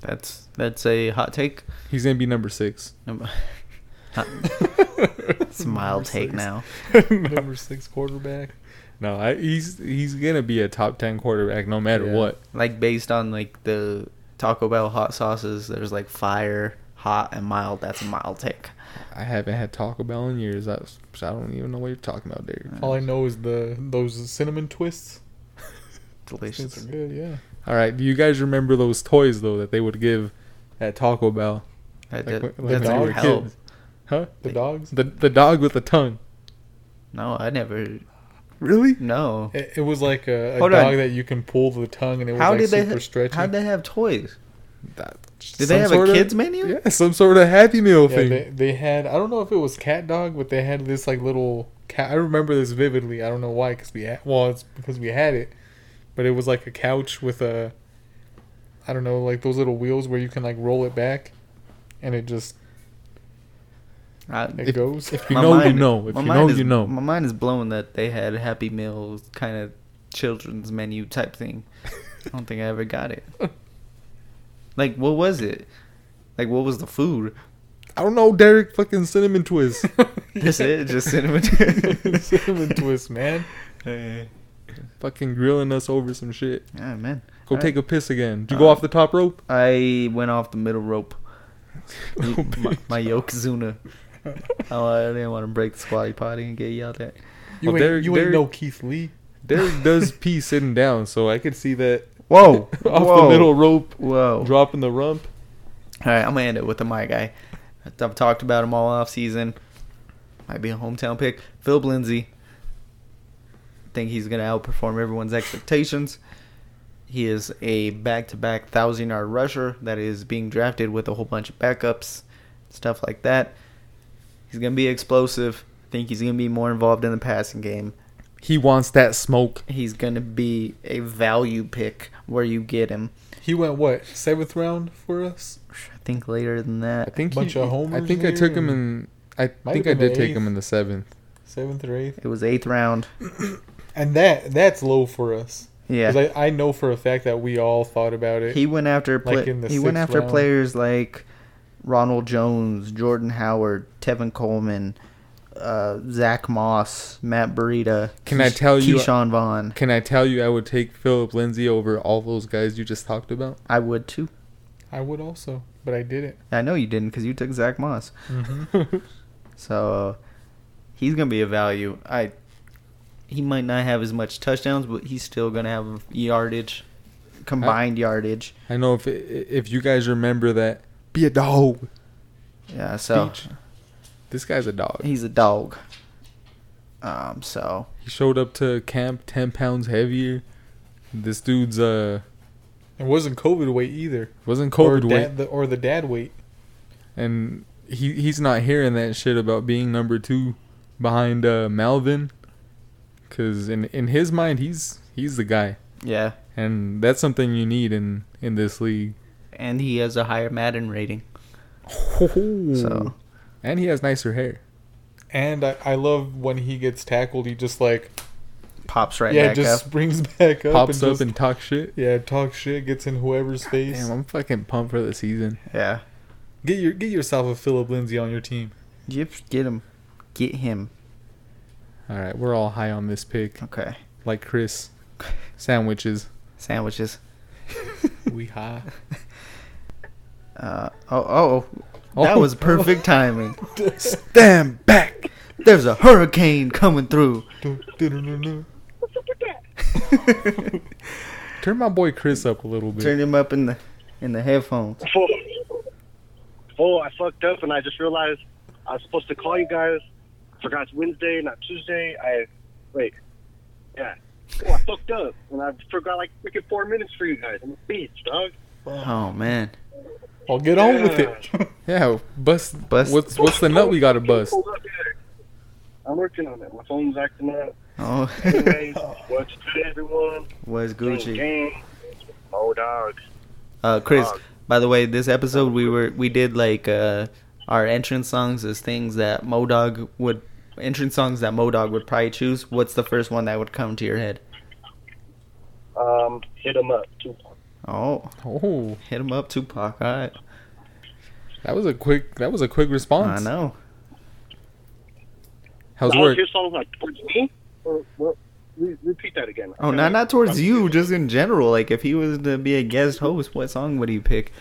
That's that's a hot take. He's gonna be number six. Number- (laughs) Hot- it's a mild take now. (laughs) Number six quarterback. No, I, he's he's gonna be a top ten quarterback no matter Yeah. what. Like based on like the Taco Bell hot sauces, there's like fire, hot, and mild. That's a mild take. I haven't had Taco Bell in years. I, so I don't even know what you're talking about, Derek. All I know is the those cinnamon twists. (laughs) Delicious. Those are good. Yeah. All right, do you guys remember those toys though that they would give at Taco Bell? That, Like, that, when- that when we doesn't were help. kids. Huh? The dogs. The the dog with the tongue. No, I never. Really? No. It, it was like a, a dog on. that you can pull the tongue, and it was How like did they? super Ha- stretchy. how'd they have toys? That, Did they have a sort of- kids menu? Yeah, some sort of Happy Meal yeah, thing. they, they had I don't know if it was cat dog, but they had this like little cat. I remember this vividly. I don't know why, because we had, well, it's because we had it, but it was like a couch with a, I don't know, like those little wheels where you can like roll it back, and it just I, it If- goes. If you my know, you know. If my you mind know, is, you know. My mind is blown that they had Happy Meals kind of children's menu type thing. I don't think I ever got it. (laughs) Like, what was it? Like, what was the food? I don't know, Derek. Fucking cinnamon twist. (laughs) That's it, just cinnamon. (laughs) Twist. cinnamon twist, man. (laughs) Hey. fucking grilling us over some shit. Yeah, man. Go All take a piss again. Did you go Uh, off the top rope? I went off the middle rope. my, my Yokozuna. Oh, I didn't want to break the squatty potty and get yelled at. You Well, ain't, Derek- you ain't Derek- no Keith Lee. Derek does pee sitting down, so I could see that Whoa! (laughs) off Whoa. the middle rope, Whoa! dropping the rump. All right, I'm gonna end it with the my guy. I've talked about him all off season. Might be a hometown pick. Philip Lindsay. Think he's gonna outperform everyone's expectations. He is a back-to-back thousand-yard rusher that is being drafted with a whole bunch of backups, stuff like that. He's gonna be explosive. I think he's gonna be more involved in the passing game. He wants that smoke. He's gonna be a value pick where you get him. He went what seventh round for us? I think later than that. I that. think Bunch he, of homers I think I took him in. I think I did the take him in the seventh. Seventh or eighth? It was eighth round. (clears throat) And that that's low for us. Yeah. 'Cause I, I know for a fact that we all thought about it. He went after pla- Like in the he went after round. players like Ronald Jones, Jordan Howard, Tevin Coleman, uh, Zach Moss, Matt Breida. Can I tell you- Ke'Shawn Vaughn? Can I tell you, I would take Philip Lindsay over all those guys you just talked about. I would too. I would also, but I didn't. I know you didn't because you took Zach Moss. Mm-hmm. (laughs) So uh, he's gonna be a value. I he might not have as much touchdowns, but he's still gonna have yardage, combined yardage. I know if if you guys remember that, be a dog. Yeah. So Speech. This guy's a dog. he's a dog. Um. So He showed up to camp ten pounds heavier. This dude's uh It wasn't COVID weight either. wasn't or COVID weight, dad, the, or the dad weight. and he he's not hearing that shit about being number two behind uh Melvin, because in in his mind he's he's the guy, yeah, and that's something you need in in this league. and he has a higher Madden rating. So and he has nicer hair. And I, I love when he gets tackled. He just like pops right yeah, back just up. springs (laughs) back up, Pops and up just, and talk shit. yeah, talk shit, gets in whoever's face. Damn, I'm fucking pumped for the season. Yeah. Get your get yourself a Philip Lindsay on your team. Yep. Get him. Get him. All right, we're all high on this pick, Okay. like Chris. Sandwiches. Sandwiches. we high. (laughs) Uh. Oh. Oh. That was oh. perfect timing. (laughs) Stand back. There's a hurricane coming through. (laughs) Turn my boy Chris up a little bit. Turn him up in the in the headphones. Oh, Fool, I fucked up and I just realized I was supposed to call you guys. Forgot it's Wednesday, not Tuesday. I wait. Yeah. Oh, I fucked up and I forgot like freaking four minutes for you guys. I'm a bitch, dog. Oh man. I'll get on with it. (laughs) Yeah, bust. Bust. What's what's the nut we gotta bust? Hold up. I'm working on it. My phone's acting up. Oh. Anyways, (laughs) what's good, everyone? Was Gucci. gang. Oh, dog. Uh, Chris. Dog. By the way, this episode we were we did like uh our entrance songs as things that Modog would entrance songs that Modog would probably choose. What's the first one that would come to your head? Um, hit him up. Tupac. Oh, Oh, hit him up, Tupac. All right. that was a quick. That was a quick response. I know. How's That was work? your song like towards me? Or what? Re- repeat that again. Oh, not not towards you, just in general. Like if he was to be a guest host, what song would he pick?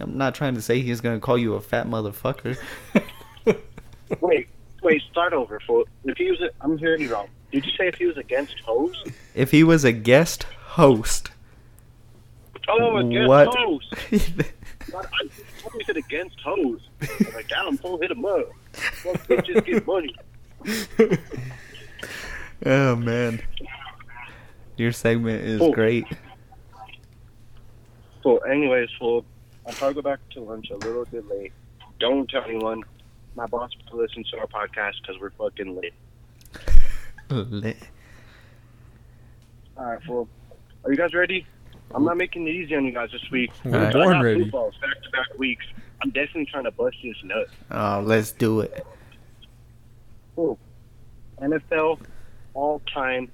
I'm not trying to say he's gonna call you a fat motherfucker. (laughs) Wait, wait, start over. For if he was, a, I'm hearing you wrong. Did you say if he was against hoes? If he was a guest host, Oh, against what? hoes. (laughs) I, I thought you said against hoes. I was like, damn, fool, hit him up. Fuck bitches get money. (laughs) oh man, your segment is great. So, anyways, fool, I'll probably go back to lunch a little bit late. Don't tell anyone. My boss will listen to our podcast because we're fucking late. Lit. All right, well, are you guys ready? I'm not making it easy on you guys this week. We're Alright. born I got ready. footballs back to back weeks. I'm definitely trying to bust this nut. Oh, let's do it. NFL all time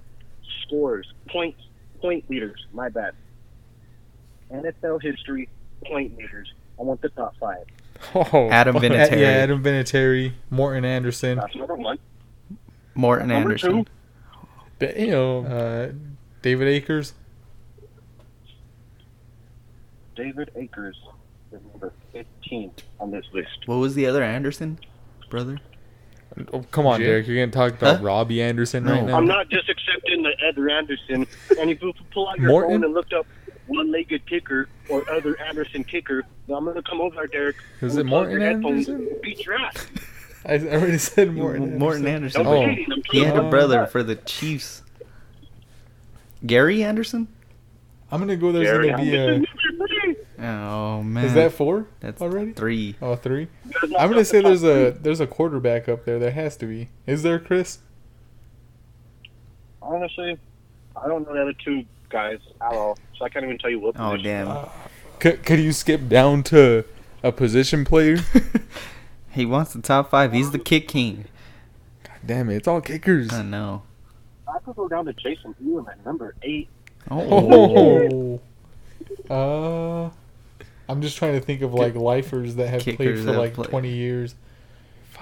scorers, points, point leaders. My bad. NFL history point leaders. I want the top five. Oh, Adam (laughs) fuck. Vinatieri. Yeah, Adam Vinatieri, Morten Andersen, That's number one. Morten Number Anderson. two. Damn. uh, David Akers. David Akers is number 15 on this list. What was the other Anderson, brother? Oh, come on, Jim? Derek. You're gonna talk about Huh? Robbie Anderson No. right now? I'm not just accepting the Ed Anderson. And if you pull out your Morten? phone and looked up one-legged kicker or other Anderson kicker, then I'm gonna come over there, Derek. Is it plug Morten your Anderson? and Beat your ass. I already said Morten. Morten Andersen. Anderson. Oh. be cheating. I'm He had a brother for the Chiefs. Gary Anderson? I'm gonna go. There's Gary gonna be a. Anderson. Oh man. Is that four That's already? three? Oh, three. I'm gonna say there's a there's a quarterback up there. There has to be. Is there, Chris? Honestly, I don't know the other two guys at all, so I can't even tell you what. Oh position. damn. Could, could you skip down to a position player? (laughs) he wants the top five. He's the kick king. God damn it, it's all kickers. I know. I could go down to Jason Elam at number eight. Oh. Oh. Uh, I'm just trying to think of like lifers that have played Kickers for that like play- 20 years.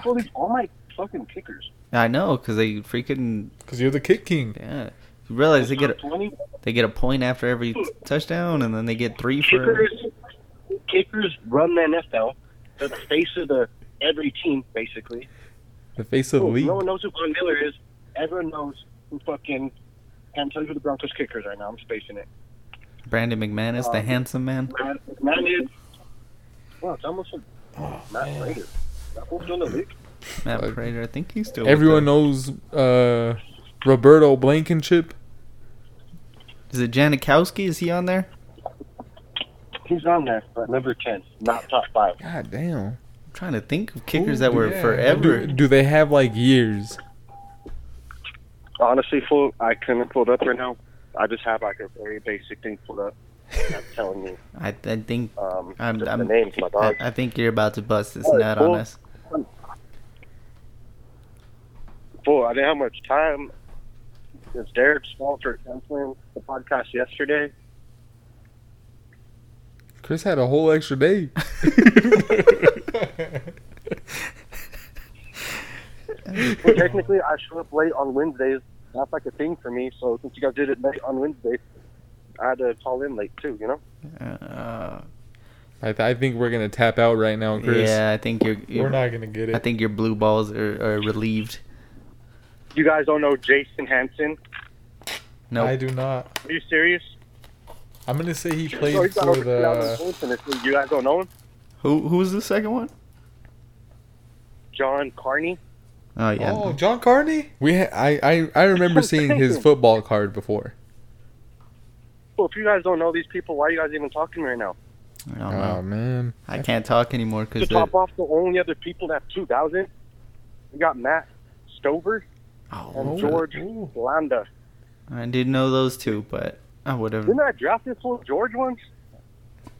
Well, these all my fucking kickers. I know, cause they freaking Cause you're the kick king. yeah. You realize they get a, twenty they get a point after every touchdown, and then they get three for. kickers. Kickers run the NFL. They're the face of the every team, basically. The face of the league. no one knows who Von Miller is. Everyone knows who fucking. Can't tell you who the Broncos kickers right now. I'm spacing it. Brandon McManus, the Um, handsome man. Matt, Matt is. Well, it's almost like Oh, Matt man. Prater. That doing the league. Matt Fuck. Prater. I think he's still. Everyone knows uh, Roberto Blankenship. Is it Janikowski? Is he on there? He's on there, but number ten, not top five. God damn. I'm trying to think of kickers Ooh, that were yeah. forever. Do, do they have like years? Honestly, full. I couldn't pull it up right now. I just have like a very basic thing pulled up. I'm telling you, (laughs) I, I think um, I'm- just I'm- the names, my dog. I think you're about to bust this Oh, nut on us. Boy, I didn't have much time. It's Derek's fault for canceling the podcast yesterday. Chris had a whole extra day. (laughs) Well, technically, I show up late on Wednesdays. That's like a thing for me. So since you guys did it late on Wednesday, I had to call in late too. You know. Uh, I, th- I think we're gonna tap out right now, Chris. yeah, I think you're. you're We're not gonna get it. I think your blue balls are, are relieved. You guys don't know Jason Hanson? No, I do not. Are you serious? I'm gonna say he So played he's got for over 3,000 the. points in this league. You guys don't know him? who who's the second one? John Carney. Oh yeah, Oh, John Carney. We ha- I, I I remember (laughs) seeing his football card before. Well, if you guys don't know these people, why are you guys even talking right now? I don't Oh know. man. I can't talk anymore To because top off the only other people that have 2,000, we got Matt Stover and oh, George Ooh. Landa. I didn't know those two, but I would have. Didn't I draft this fool George once?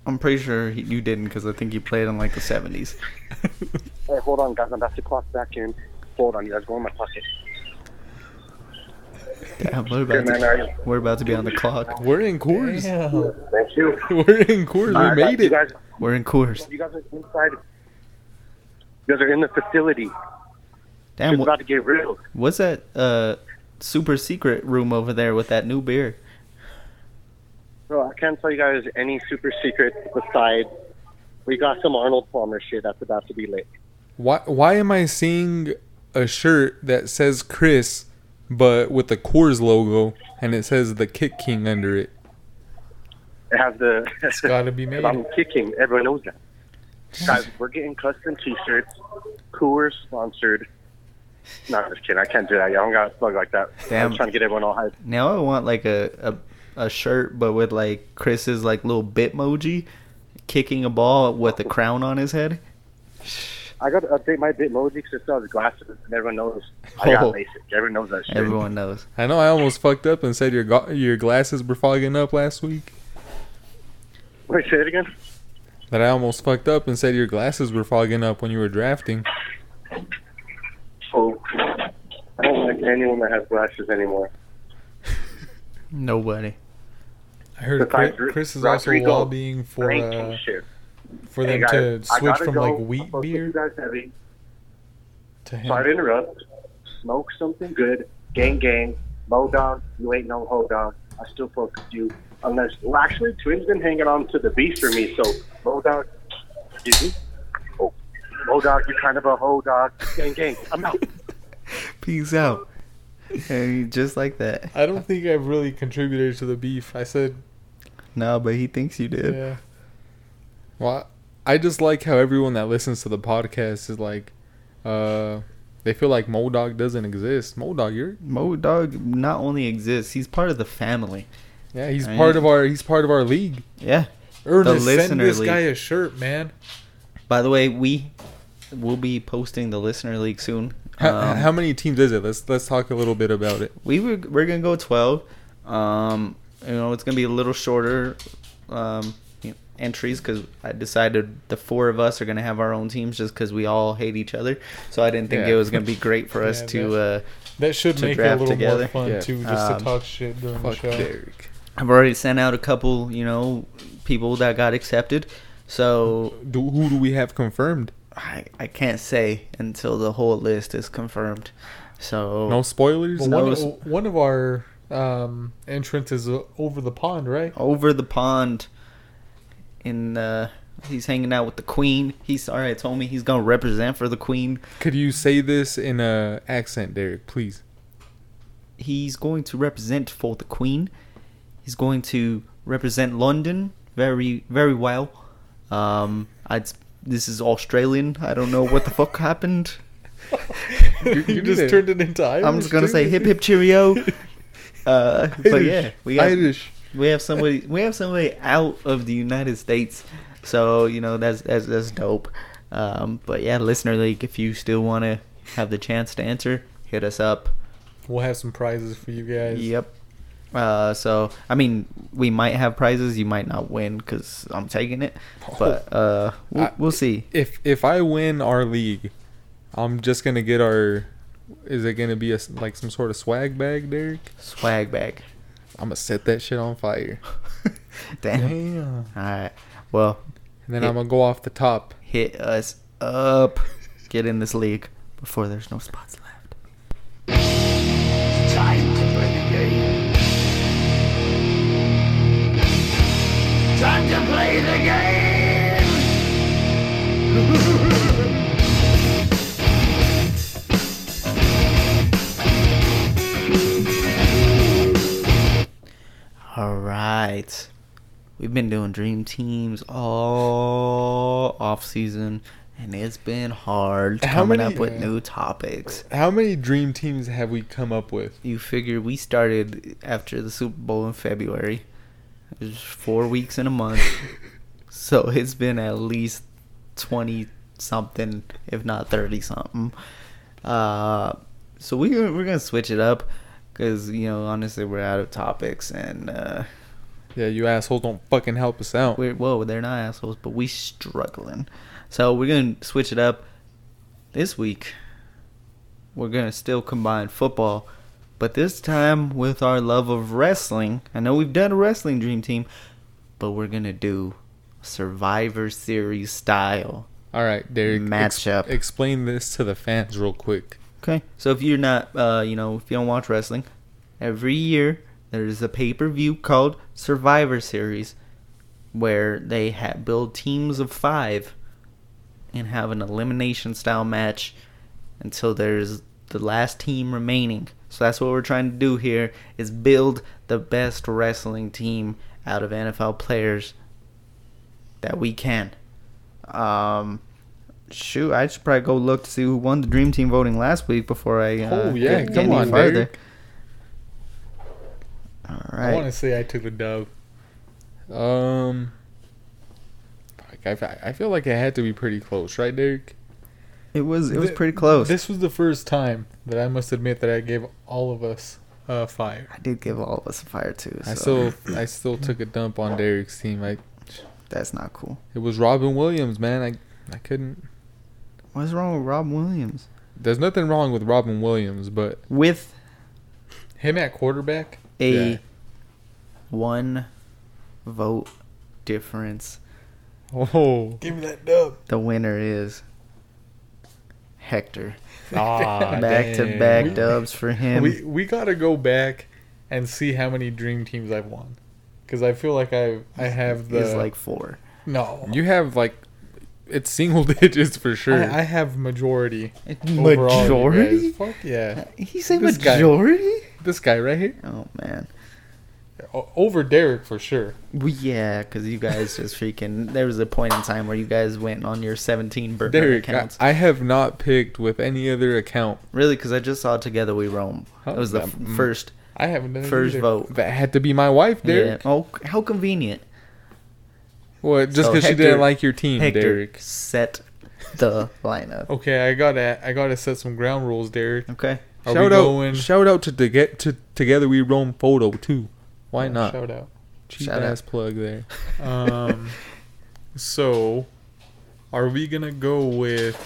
I'm pretty sure he, you didn't because I think you played in like the 70s. (laughs) Hey, hold on, guys. I'm about to clock back in. Hold on, you guys. Go in my pocket. Damn, we're about man, how are you? to, we're about to be on the clock. We're in Coors. Damn. Thank you. (laughs) We're in Coors. All right, we made it. guys, We're in Coors. you guys are inside. You guys are in the facility. Damn, It's what, about to get real. what's that uh, super secret room over there with that new beer? Bro, I can't tell you guys any super secret besides we got some Arnold Palmer shit that's about to be lit. Why why am I seeing a shirt that says Chris but with the Coors logo and it says the Kick King under it? It has the. It's gotta be made. (laughs) I'm kicking. Everyone knows that. Guys, we're getting custom T-shirts. Coors sponsored. No, I'm just kidding. I can't do that. I don't got a plug like that. Damn. I'm trying to get everyone all hyped. Now I want like a, a a shirt, but with like Chris's like little bitmoji kicking a ball with a crown on his head. I got to update my Bitmoji because it still has glasses, and everyone knows I got Oh. LASIK. Everyone knows that shit. Everyone knows. I know I almost fucked up and said your go- your glasses were fogging up last week. Wait, say it again. That I almost fucked up and said your glasses were fogging up when you were drafting. Oh, I don't like anyone that has glasses anymore. (laughs) Nobody. I heard Chris, Chris is Rodrigo also lobbying for Ranking uh, shit. For Hey, them guys, to switch from go. like I'm wheat supposed to beer you guys heavy. to him. Sorry to interrupt. Smoke something good. Gang, gang. Mo dog, you ain't no ho dog. I still fuck with you. Unless, well, actually, Twin's been hanging on to the beast for me. So, Mo dog, excuse me. Oh, Mo dog, you're kind of a ho dog. Gang, gang. I'm out. (laughs) Peace out. And just like that. I don't think I've really contributed to the beef. I said, No, but he thinks you did. yeah. Well, I just like how everyone that listens to the podcast is like, uh, they feel like Modog doesn't exist. Modog, you're Mo Dog not only exists, he's part of the family. yeah, he's I part mean- of our he's part of our league. Yeah. Ernest, send this league. guy a shirt, man. By the way, we will be posting the listener league soon. How, Um, how many teams is it? Let's let's talk a little bit about it. we were we're gonna go twelve. Um, you know, it's gonna be a little shorter um, entries because I decided the four of us are gonna have our own teams just because we all hate each other. So I didn't think Yeah. it was gonna be great for us (laughs) Yeah, to. Uh, That should To make it a little together. more fun Yeah. too, just Um, to talk shit during the Fuck show. Derek. I've already sent out a couple, you know, people that got accepted. So Do, who do we have confirmed? I, I can't say until the whole list is confirmed. So No spoilers. Well, No, one, it's- of, one of our um, entrants is uh, over the pond, right? over the pond in uh he's hanging out with the queen. He's already told me he's gonna represent for the queen. Could you say this in a accent, Derek, please? He's going to represent for the queen. He's going to represent London very very well. Um I'd this is Australian. I don't know what the fuck happened. (laughs) You, You just turned it into Irish. I'm just gonna dude. say hip hip cheerio. (laughs) Uh, but yeah, we got Irish. We have somebody we have somebody out of the United States, so you know that's that's that's dope. Um, but yeah, listener league, if you still want to have the chance to answer, hit us up. We'll have some prizes for you guys. Yep. Uh, so I mean, we might have prizes. You might not win because I'm taking it, but uh, we'll, I- we'll see. If if I win our league, I'm just gonna get our. Is it gonna be a like some sort of swag bag, Derek? Swag bag. I'm gonna set that shit on fire, (laughs) Damn. Damn. All right. Well, and then Yeah. I'm gonna go off the top. hit us up. Get in this league before there's no spots left. Time to play the game. Time to play the game. (laughs) All right. We've been doing dream teams all off season, and it's been hard How coming many- up with Yeah. new topics. How many dream teams have we come up with? You figure we started after the Super Bowl in February. It four weeks in a month, (laughs) so it's been at least twenty something, if not thirty something. Uh, so we we're gonna switch it up because you know honestly we're out of topics and. Uh, Yeah, you assholes don't fucking help us out. We're whoa, they're not assholes, but we struggling. So we're gonna switch it up this week. We're gonna still combine football, but this time with our love of wrestling. I know we've done a wrestling dream team, but we're gonna do Survivor Series style. All right, Derek. Matchup. explain this to the fans real quick. Okay. So if you're not, uh, you know, if you don't watch wrestling, every year there's a pay per view called Survivor Series, where they ha- build teams of five and have an elimination style match until there's the last team remaining. So that's what we're trying to do here is build the best wrestling team out of NFL players that we can. Um, shoot, I should probably go look to see who won the dream team voting last week before I. Uh, Oh, yeah, get come any on, further. Derek. All I want to say I took the dub. Um, I, I feel like it had to be pretty close, right, Derek? It was it was pretty close. This was the first time that I must admit that I gave all of us a fire. I did give all of us a fire too. I still (clears throat) I still took a dump on Derek's team. I that's not cool. it was Robin Williams, man. I I couldn't. What's wrong with Rob Williams? There's nothing wrong with Robin Williams, but With Him at quarterback. a Yeah. one vote difference, oh, Give me that dub. the winner is Hector. ah, (laughs) back-to-back dubs for him. We we gotta go back and see how many dream teams I've won, because I feel like I I have the is like four. no. You have like it's single (laughs) digits for sure. I, I have majority. over all you Majority? guys. Fuck yeah. Uh, he said This guy- majority. this guy right here. Oh man. O- over Derek for sure. Well, yeah, because you guys just freaking. There was a point in time where you guys went on your 17 burger Derek, I, accounts. I have not picked with any other account. really, because I just saw Together We Roam. How- That was the that- f- first I haven't done it first either. vote. That had to be my wife, Derek. Yeah. Oh, how convenient. What? Just So because she didn't like your team, Hector Derek. set the lineup. Okay, I gotta I gotta set some ground rules, Derek. Okay. Are shout out, going? shout out to to get to together we roam photo too. Why Oh, not? Shout out. Cheap Shout ass plug there. (laughs) Um, so, are we gonna go with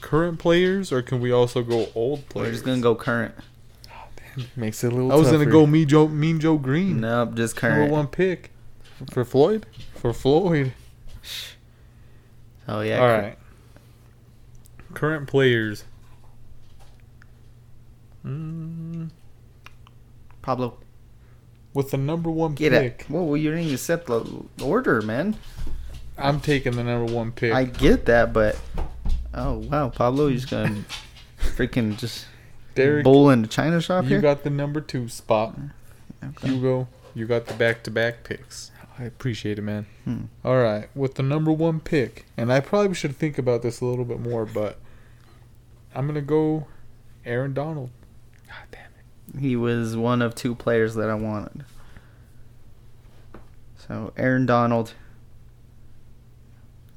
current players, or can we also go old players? We're just gonna go current. Makes it a little. I was gonna go me Joe Mean Joe Greene, Nope, just current. number current. one pick for Floyd. For Floyd. Oh yeah. All cur- right. Current players. Mm, Pablo, with the number one get pick, it. Whoa, well, you didn't even set the order, man. I'm taking the number one pick. I get that, but oh wow, Pablo, you're gonna (laughs) freaking just Derek, bowl in the china shop you here. got the number two spot. Okay. Hugo, you got the back-to-back picks. I appreciate it, man. All right, with the number one pick, and I probably should think about this a little bit more, but I'm gonna go Aaron Donald. God damn it. He was one of two players that I wanted. So Aaron Donald.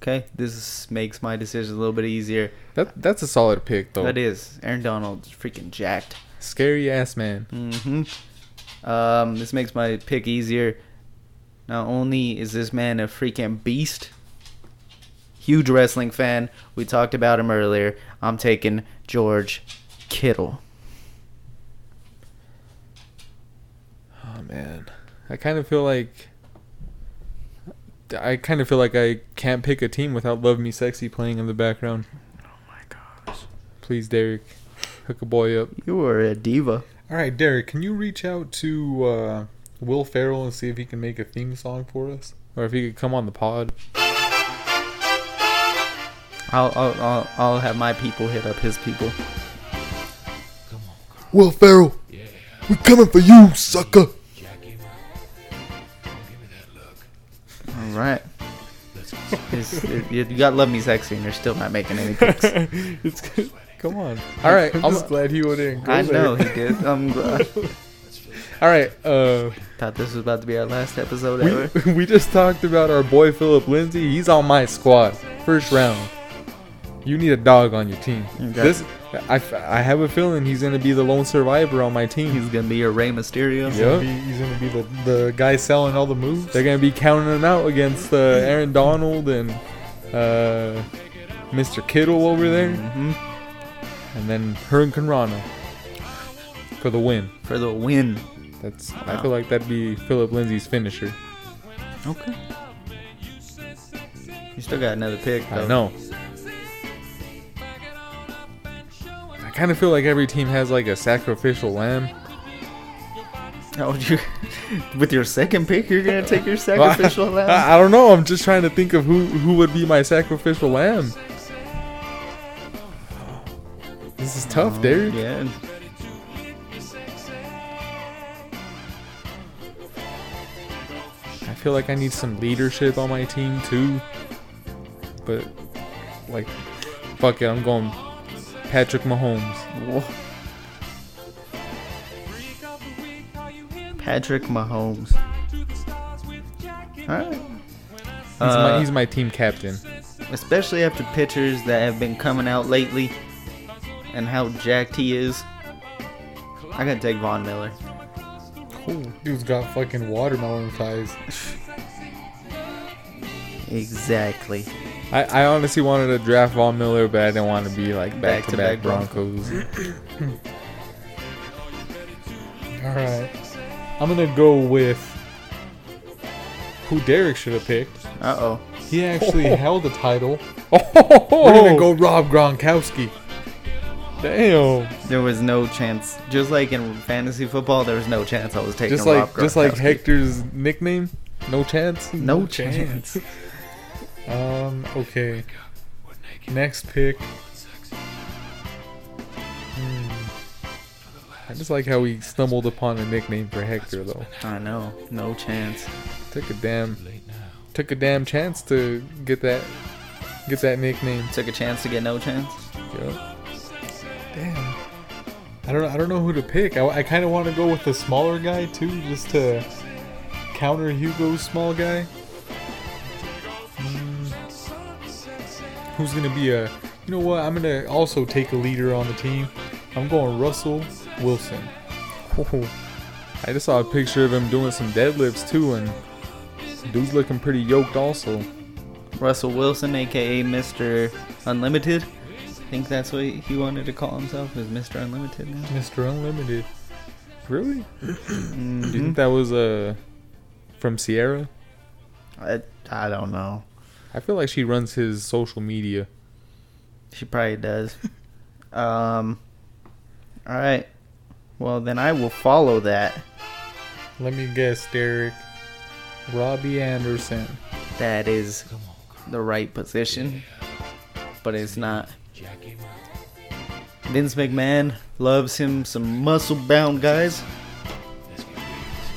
Okay, this makes my decision a little bit easier. That that's a solid pick though. That is Aaron Donald, freaking jacked. Scary ass man. Mm-hmm. Um, this makes my pick easier. Not only is this man a freaking beast, huge wrestling fan. We talked about him earlier. I'm taking George Kittle. Oh man, I kind of feel like I kind of feel like I can't pick a team without "Love Me Sexy" playing in the background. Oh my gosh, Please, Derek, hook a boy up. you are a diva. All right, Derek, can you reach out to uh, Will Ferrell and see if he can make a theme song for us? Or if he could come on the pod. I'll I'll I'll, I'll have my people hit up his people. Will Ferrell, We're coming for you, sucker. All right. It's- it- you you got love me sexy, and you're still not making any (laughs) picks. it's good. Come on. All right, I'm I'm, just glad Hugo didn't go I there. know he did. I'm glad. (laughs) all right. Uh, Thought this was about to be our last episode ever. we (laughs) we just talked about our boy Philip Lindsay. He's on my squad, first round. You need a dog on your team. Okay. This, I, f- I have a feeling he's gonna be the lone survivor on my team. He's gonna be your Rey Mysterio. He's, Yeah. gonna be, he's gonna be the, the guy selling all the moves. They're gonna be counting him out against uh, Aaron Donald and uh, Mr. Kittle over there, mm-hmm. and then hurricanrana for the win. For the win. That's I feel like that'd be Philip Lindsay's finisher. Okay. You still got another pick. Though. I know. I kind of feel like every team has like a sacrificial lamb. Oh, (laughs) you with your second pick, you're gonna take your (laughs) Well, I- sacrificial lamb. I, I don't know. I'm just trying to think of who who would be my sacrificial lamb. Oh. This is tough, Oh, Derek. Yeah. Feel like I need some leadership on my team too. But like, fuck it, I'm going Patrick Mahomes. Whoa. Patrick Mahomes. All right. He's, Uh, my, he's my team captain. especially after pitchers that have been coming out lately and how jacked he is. I gotta take Von Miller. Dude's got fucking watermelon thighs. (laughs) Exactly. I, I honestly wanted to draft Von Miller, but I didn't want to be like back to back Back-to-back Broncos. (coughs) All right. I'm gonna go with who Derek should have picked. Uh oh. He actually (laughs) held the title. oh, (laughs) We're gonna go Rob Gronkowski. Damn. There was no chance. Just like in fantasy football, there was no chance I was taking Just like Rob just like Hector's nickname, no chance. No chance. Um. Okay. Next pick. I just like how we stumbled upon a nickname for Hector though. I know. No chance. Took a damn took a damn chance to get that get that nickname. Took a chance to get no chance. Yup. Damn. I don't. I don't know who to pick. I, I kind of want to go with the smaller guy too, just to counter Hugo's small guy. Who's gonna be a? You know what? I'm gonna also take a leader on the team. I'm going Russell Wilson. (laughs) I just saw a picture of him doing some deadlifts too, and dude's looking pretty yoked also. Russell Wilson, aka Mr. Unlimited. I think that's what he wanted to call himself, is Mr. Unlimited now. Mr. Unlimited. Really? (clears throat) Do you think that was uh from Ciara? I, I don't know. I feel like she runs his social media. She probably does. um. All right. Well, then I will follow that. Let me guess, Derek. Robby Anderson. That is the right position, but it's not. Vince McMahon loves him some muscle bound guys.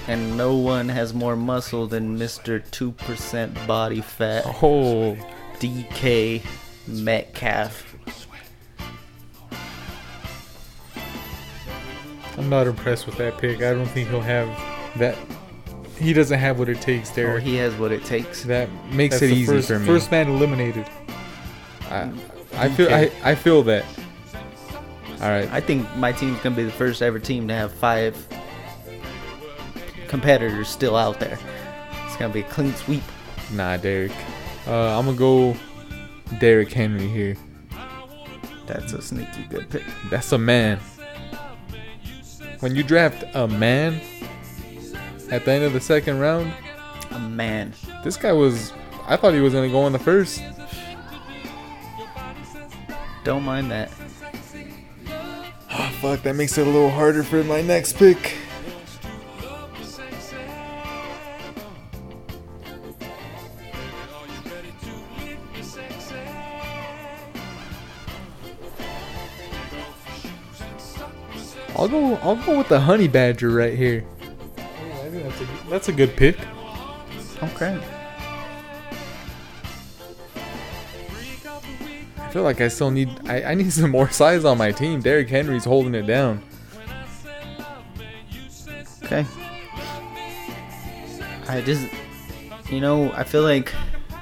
And no one has more muscle than Mr. 2% body fat Oh, DK Metcalf. I'm not impressed with that pick. I don't think he'll have that. He doesn't have what it takes, there. Or Derek. he has what it takes. that makes That's it the easy first, for me. First man eliminated. I, mm. I feel I, I feel that. All right. I think my team's gonna be the first ever team to have five competitors still out there. It's gonna be a clean sweep. Nah, Derek. Uh, I'm gonna go Derrick Henry here. That's a sneaky good pick. That's a man. When you draft a man at the end of the second round, A man. this guy was. I thought he was gonna go in the first. Don't mind that. Oh, (gasps) fuck, that makes it a little harder for my next pick. I'll go. I'll go with the honey badger right here. I think that's a, that's a good pick. Okay. I feel like I still need. I, I need (laughs) some more size on my team. Derrick Henry's holding it down. Okay. I just, you know, I feel like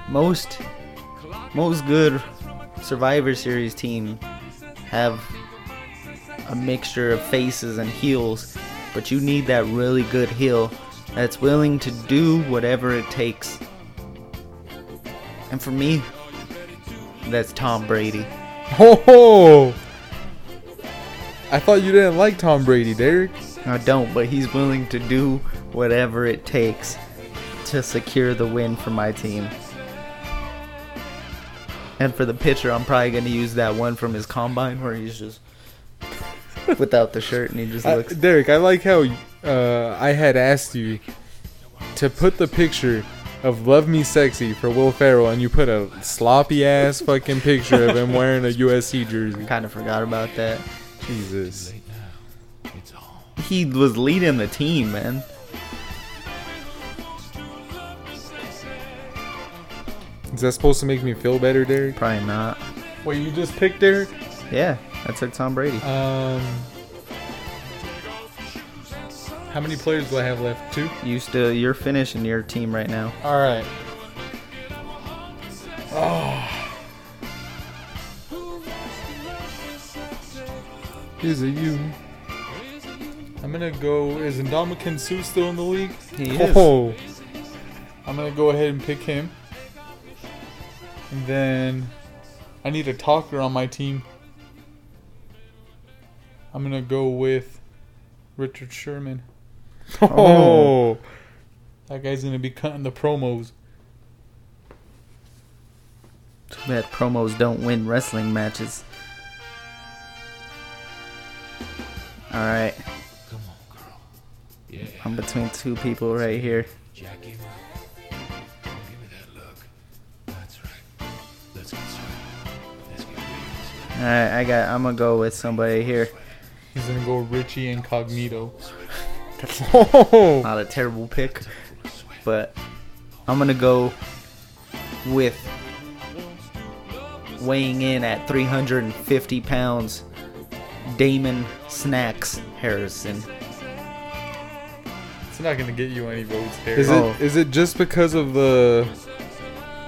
most, most good Survivor Series team have a mixture of faces and heels, but you need that really good heel that's willing to do whatever it takes. And for me, that's Tom Brady. Ho (laughs) oh! ho! I thought you didn't like Tom Brady, Derek. I don't, but he's willing to do whatever it takes to secure the win for my team. And for the pitcher, I'm probably going to use that one from his combine where he's just (laughs) without the shirt and he just I- looks. Derek, I like how uh, I had asked you to put the picture of "Love Me Sexy" for Will Ferrell, and you put a sloppy ass fucking picture of him wearing a USC jersey. kind of forgot about that. Jesus. He was leading the team, man. Is that supposed to make me feel better, Derek? Probably not. Wait, you just picked Derek? Yeah, I took Tom Brady. Um, how many players do I have left? Two. You still, you're finishing your team right now. All right. Oh, Is it you? I'm gonna go. Is Ndamukong Suh still in the league? He is. Oh, I'm gonna go ahead and pick him. And then I need a talker on my team. I'm gonna go with Richard Sherman. oh, (laughs) That guy's gonna be cutting the promos. Too bad promos don't win wrestling matches. All right. Come on, girl. Yeah, I'm between two people right here. Jack, give me, give me that look. That's right. Let's get started. Let's get real. All right, I got. I'm gonna go with somebody here. He's gonna go Richie Incognito. oh, Not a terrible pick, but I'm gonna go with weighing in at 350 pounds, Damon Snacks Harrison. It's not gonna get you any votes there. is Oh. it is it just because of the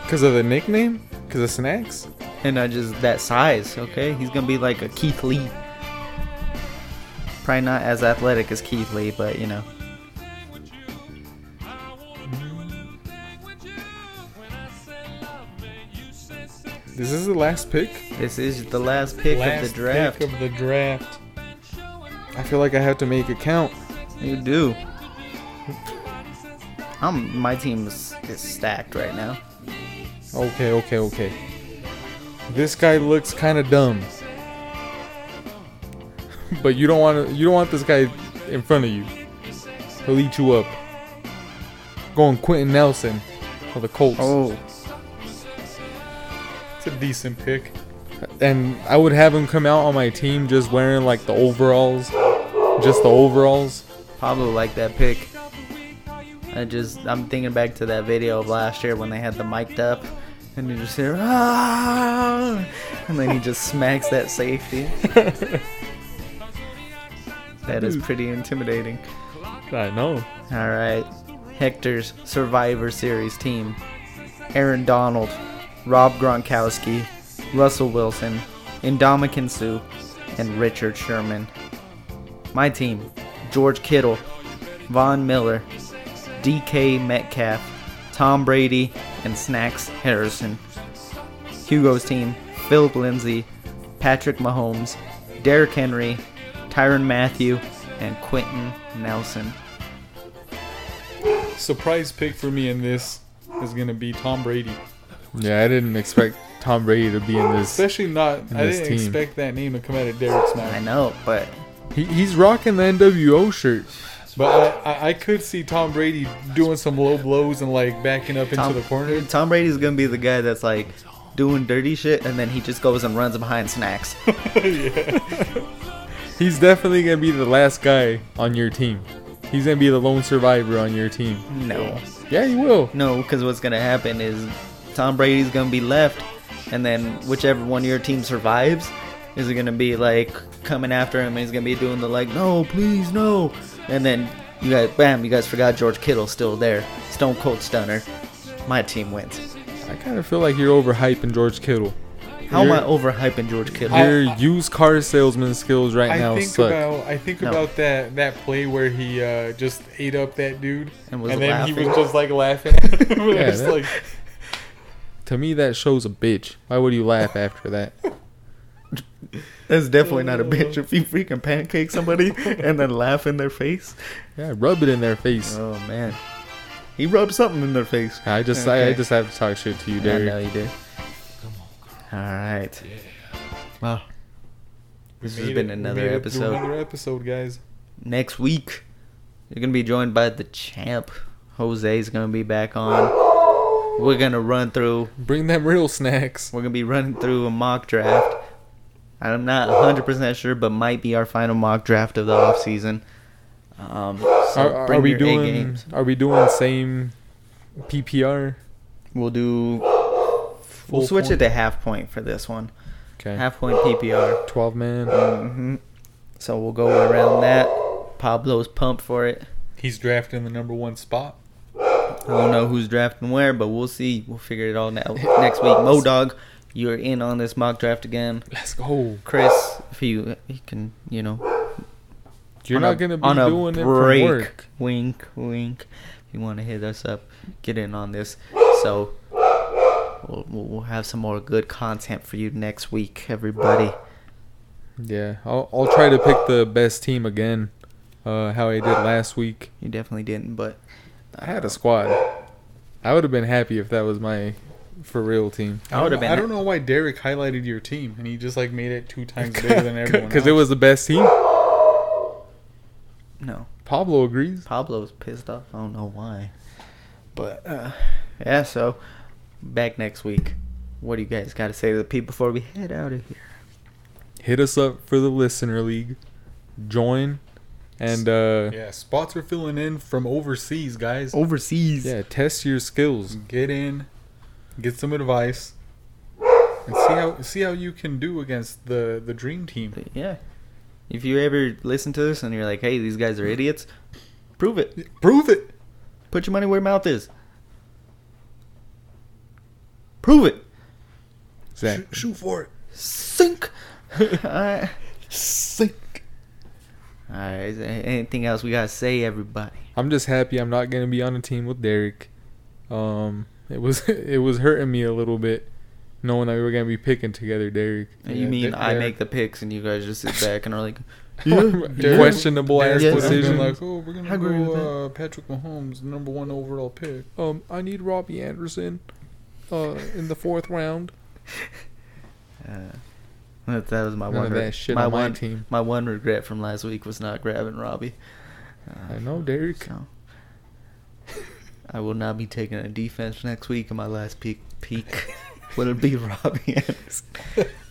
because of the nickname? Because of snacks? And I just that size, okay? He's gonna be like a Keith Lee. Probably not as athletic as Keith Lee, but you know. This is the last pick. This is the last pick Last of the draft. pick of the draft. I feel like I have to make it count. You do. I'm my team is, is stacked right now. Okay, okay, okay. This guy looks kind of dumb. But you don't want to. You don't want this guy in front of you. He'll eat you up. Going Quenton Nelson for the Colts. Oh, It's a decent pick. And I would have him come out on my team just wearing like the overalls, just the overalls. Pablo like that pick. I just I'm thinking back to that video of last year when they had the mic'd up and you just hear ah, and then he just smacks that safety. (laughs) that is pretty intimidating. I know. All right, Hector's Survivor Series team: Aaron Donald, Rob Gronkowski, Russell Wilson, Ndamukong Suh, and Richard Sherman. My team: George Kittle, Von Miller, DK Metcalf, Tom Brady, and Snacks Harrison. Hugo's team: Phillip Lindsay, Patrick Mahomes, Derrick Henry, Tyrann Mathieu, and Quenton Nelson. Surprise pick for me in this is gonna be Tom Brady. Yeah, I didn't expect Tom Brady to be in this. Especially not. In I didn't team. expect that name to come out of Derek's mouth. I know, but He, he's rocking the NWO shirt. But I, I, I could see Tom Brady doing some low blows and like backing up into the corner. Tom Brady's gonna be the guy that's like doing dirty shit, and then he just goes and runs behind snacks. (laughs) He's definitely gonna be the last guy on your team. He's gonna be the lone survivor on your team. No, Yeah, he will. no, because what's gonna happen is Tom Brady's gonna be left, and then whichever one of your team survives is gonna be like coming after him, and he's gonna be doing the like, no, please, no, and then you guys, bam, you guys forgot George Kittle's still there, Stone Cold Stunner. My team wins. I kind of feel like you're overhyping George Kittle. How am I overhyping George Kittle? I- Your used car salesman skills right I now think suck. about I think No. about that that play where he uh, just ate up that dude And was then he was just like laughing. (laughs) Yeah, It's that- like (laughs) to me, that shows a bitch. Why would you laugh after that? (laughs) That's definitely not a bitch if you freaking pancake somebody and then laugh in their face. Yeah, rub it in their face. Oh man, he rubbed something in their face. I just, I, I just have to talk shit to you, I Derek. know you did. All right. Well, this has been it- we another episode. Another episode, guys. Next week, you're gonna be joined by the champ. Jose's gonna be back on. We're gonna run through. Bring them real snacks. We're gonna be running through a mock draft. I'm not 100% sure, but might be our final mock draft of the off season. Um, so Are, are we doing? Are we doing same PPR? We'll do. Full we'll switch point. it to half point for this one. Okay. Half point PPR. Twelve man. Mm-hmm. So we'll go around that. Pablo's pumped for it. He's drafting the number one spot. I don't know who's drafting where, but we'll see. We'll figure it all out next week. Mo Dog, you're in on this mock draft again. Let's go. Chris, if you you can, you know, You're not a- gonna be on a doing it break. from work. Wink, wink. If you want to hit us up, get in on this. So we'll, we'll have some more good content for you next week, everybody. Yeah, I'll I'll try to pick the best team again. Uh, how I did last week. You definitely didn't, but I had a squad. I would have been happy if that was my for real team. I would have been. I don't know why Derek highlighted your team and he just like made it two times (laughs) bigger than everyone. Because it was the best team. No, Pablo agrees. Pablo's pissed off. I don't know why, but uh, yeah. So back next week. What do you guys got to say to the people before we head out of here? Hit us up for the listener league. Join, and uh, Yeah, spots are filling in from overseas, guys. Overseas. yeah, test your skills. Get in, get some advice, and see how see how you can do against the the dream team. Yeah. If you ever listen to this and you're like, hey, these guys are idiots, prove it. Prove it. Put your money where your mouth is. Prove it. Exactly. Shoot, shoot for it. Sink. (laughs) Alright. Sink. Alright. Is there anything else we gotta say, everybody? I'm just happy I'm not gonna be on a team with Derek. Um, it was (laughs) it was hurting me a little bit, knowing that we were gonna be picking together, Derek. you Yeah, mean they- I make the picks and you guys just sit back and are like, (laughs) Derek- Questionable ass Yes. Decision. like, oh, we're I gonna agree go uh, Patrick Mahomes, number one overall pick. Um, I need Robby Anderson, uh, in the fourth round. (laughs) uh, that, that was my None one. re- my on my one, team. My one regret from last week was not grabbing Robby. Uh, I know, Derek. So I will not be taking a defense next week. in my last peak peak (laughs) will be Robby (laughs) Anderson.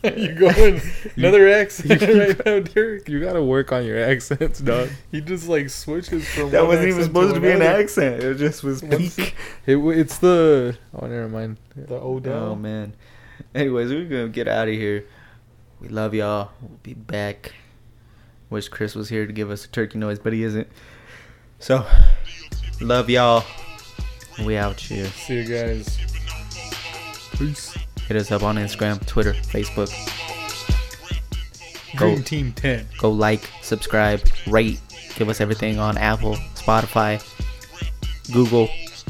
(laughs) you going another accent (laughs) right now, Derek? You gotta work on your accents, dog. He just like switches from That one wasn't even supposed to be an accent. It just was peak. It, it's the oh, never mind. The Odell. Oh man. Anyways, we're gonna get out of here. We love y'all. We'll be back. Wish Chris was here to give us a turkey noise, but he isn't. So, love y'all. We out here. See you guys. Peace. Hit us up on Instagram, Twitter, Facebook. Go. Dream Team 10. Go like, subscribe, rate, give us everything on Apple, Spotify, Google.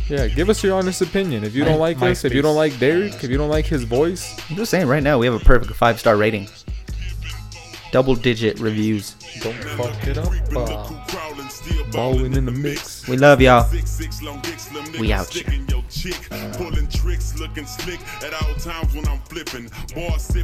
Yeah, give us your honest opinion. If you don't like us, if you don't like Derek, if you don't like his voice, I'm just saying, right now we have a perfect five star rating. Double digit reviews. Don't fuck it up. Uh, balling in the mix. We love y'all. We We out out Pulling tricks, looking slick at all times when I'm flipping. Boss sip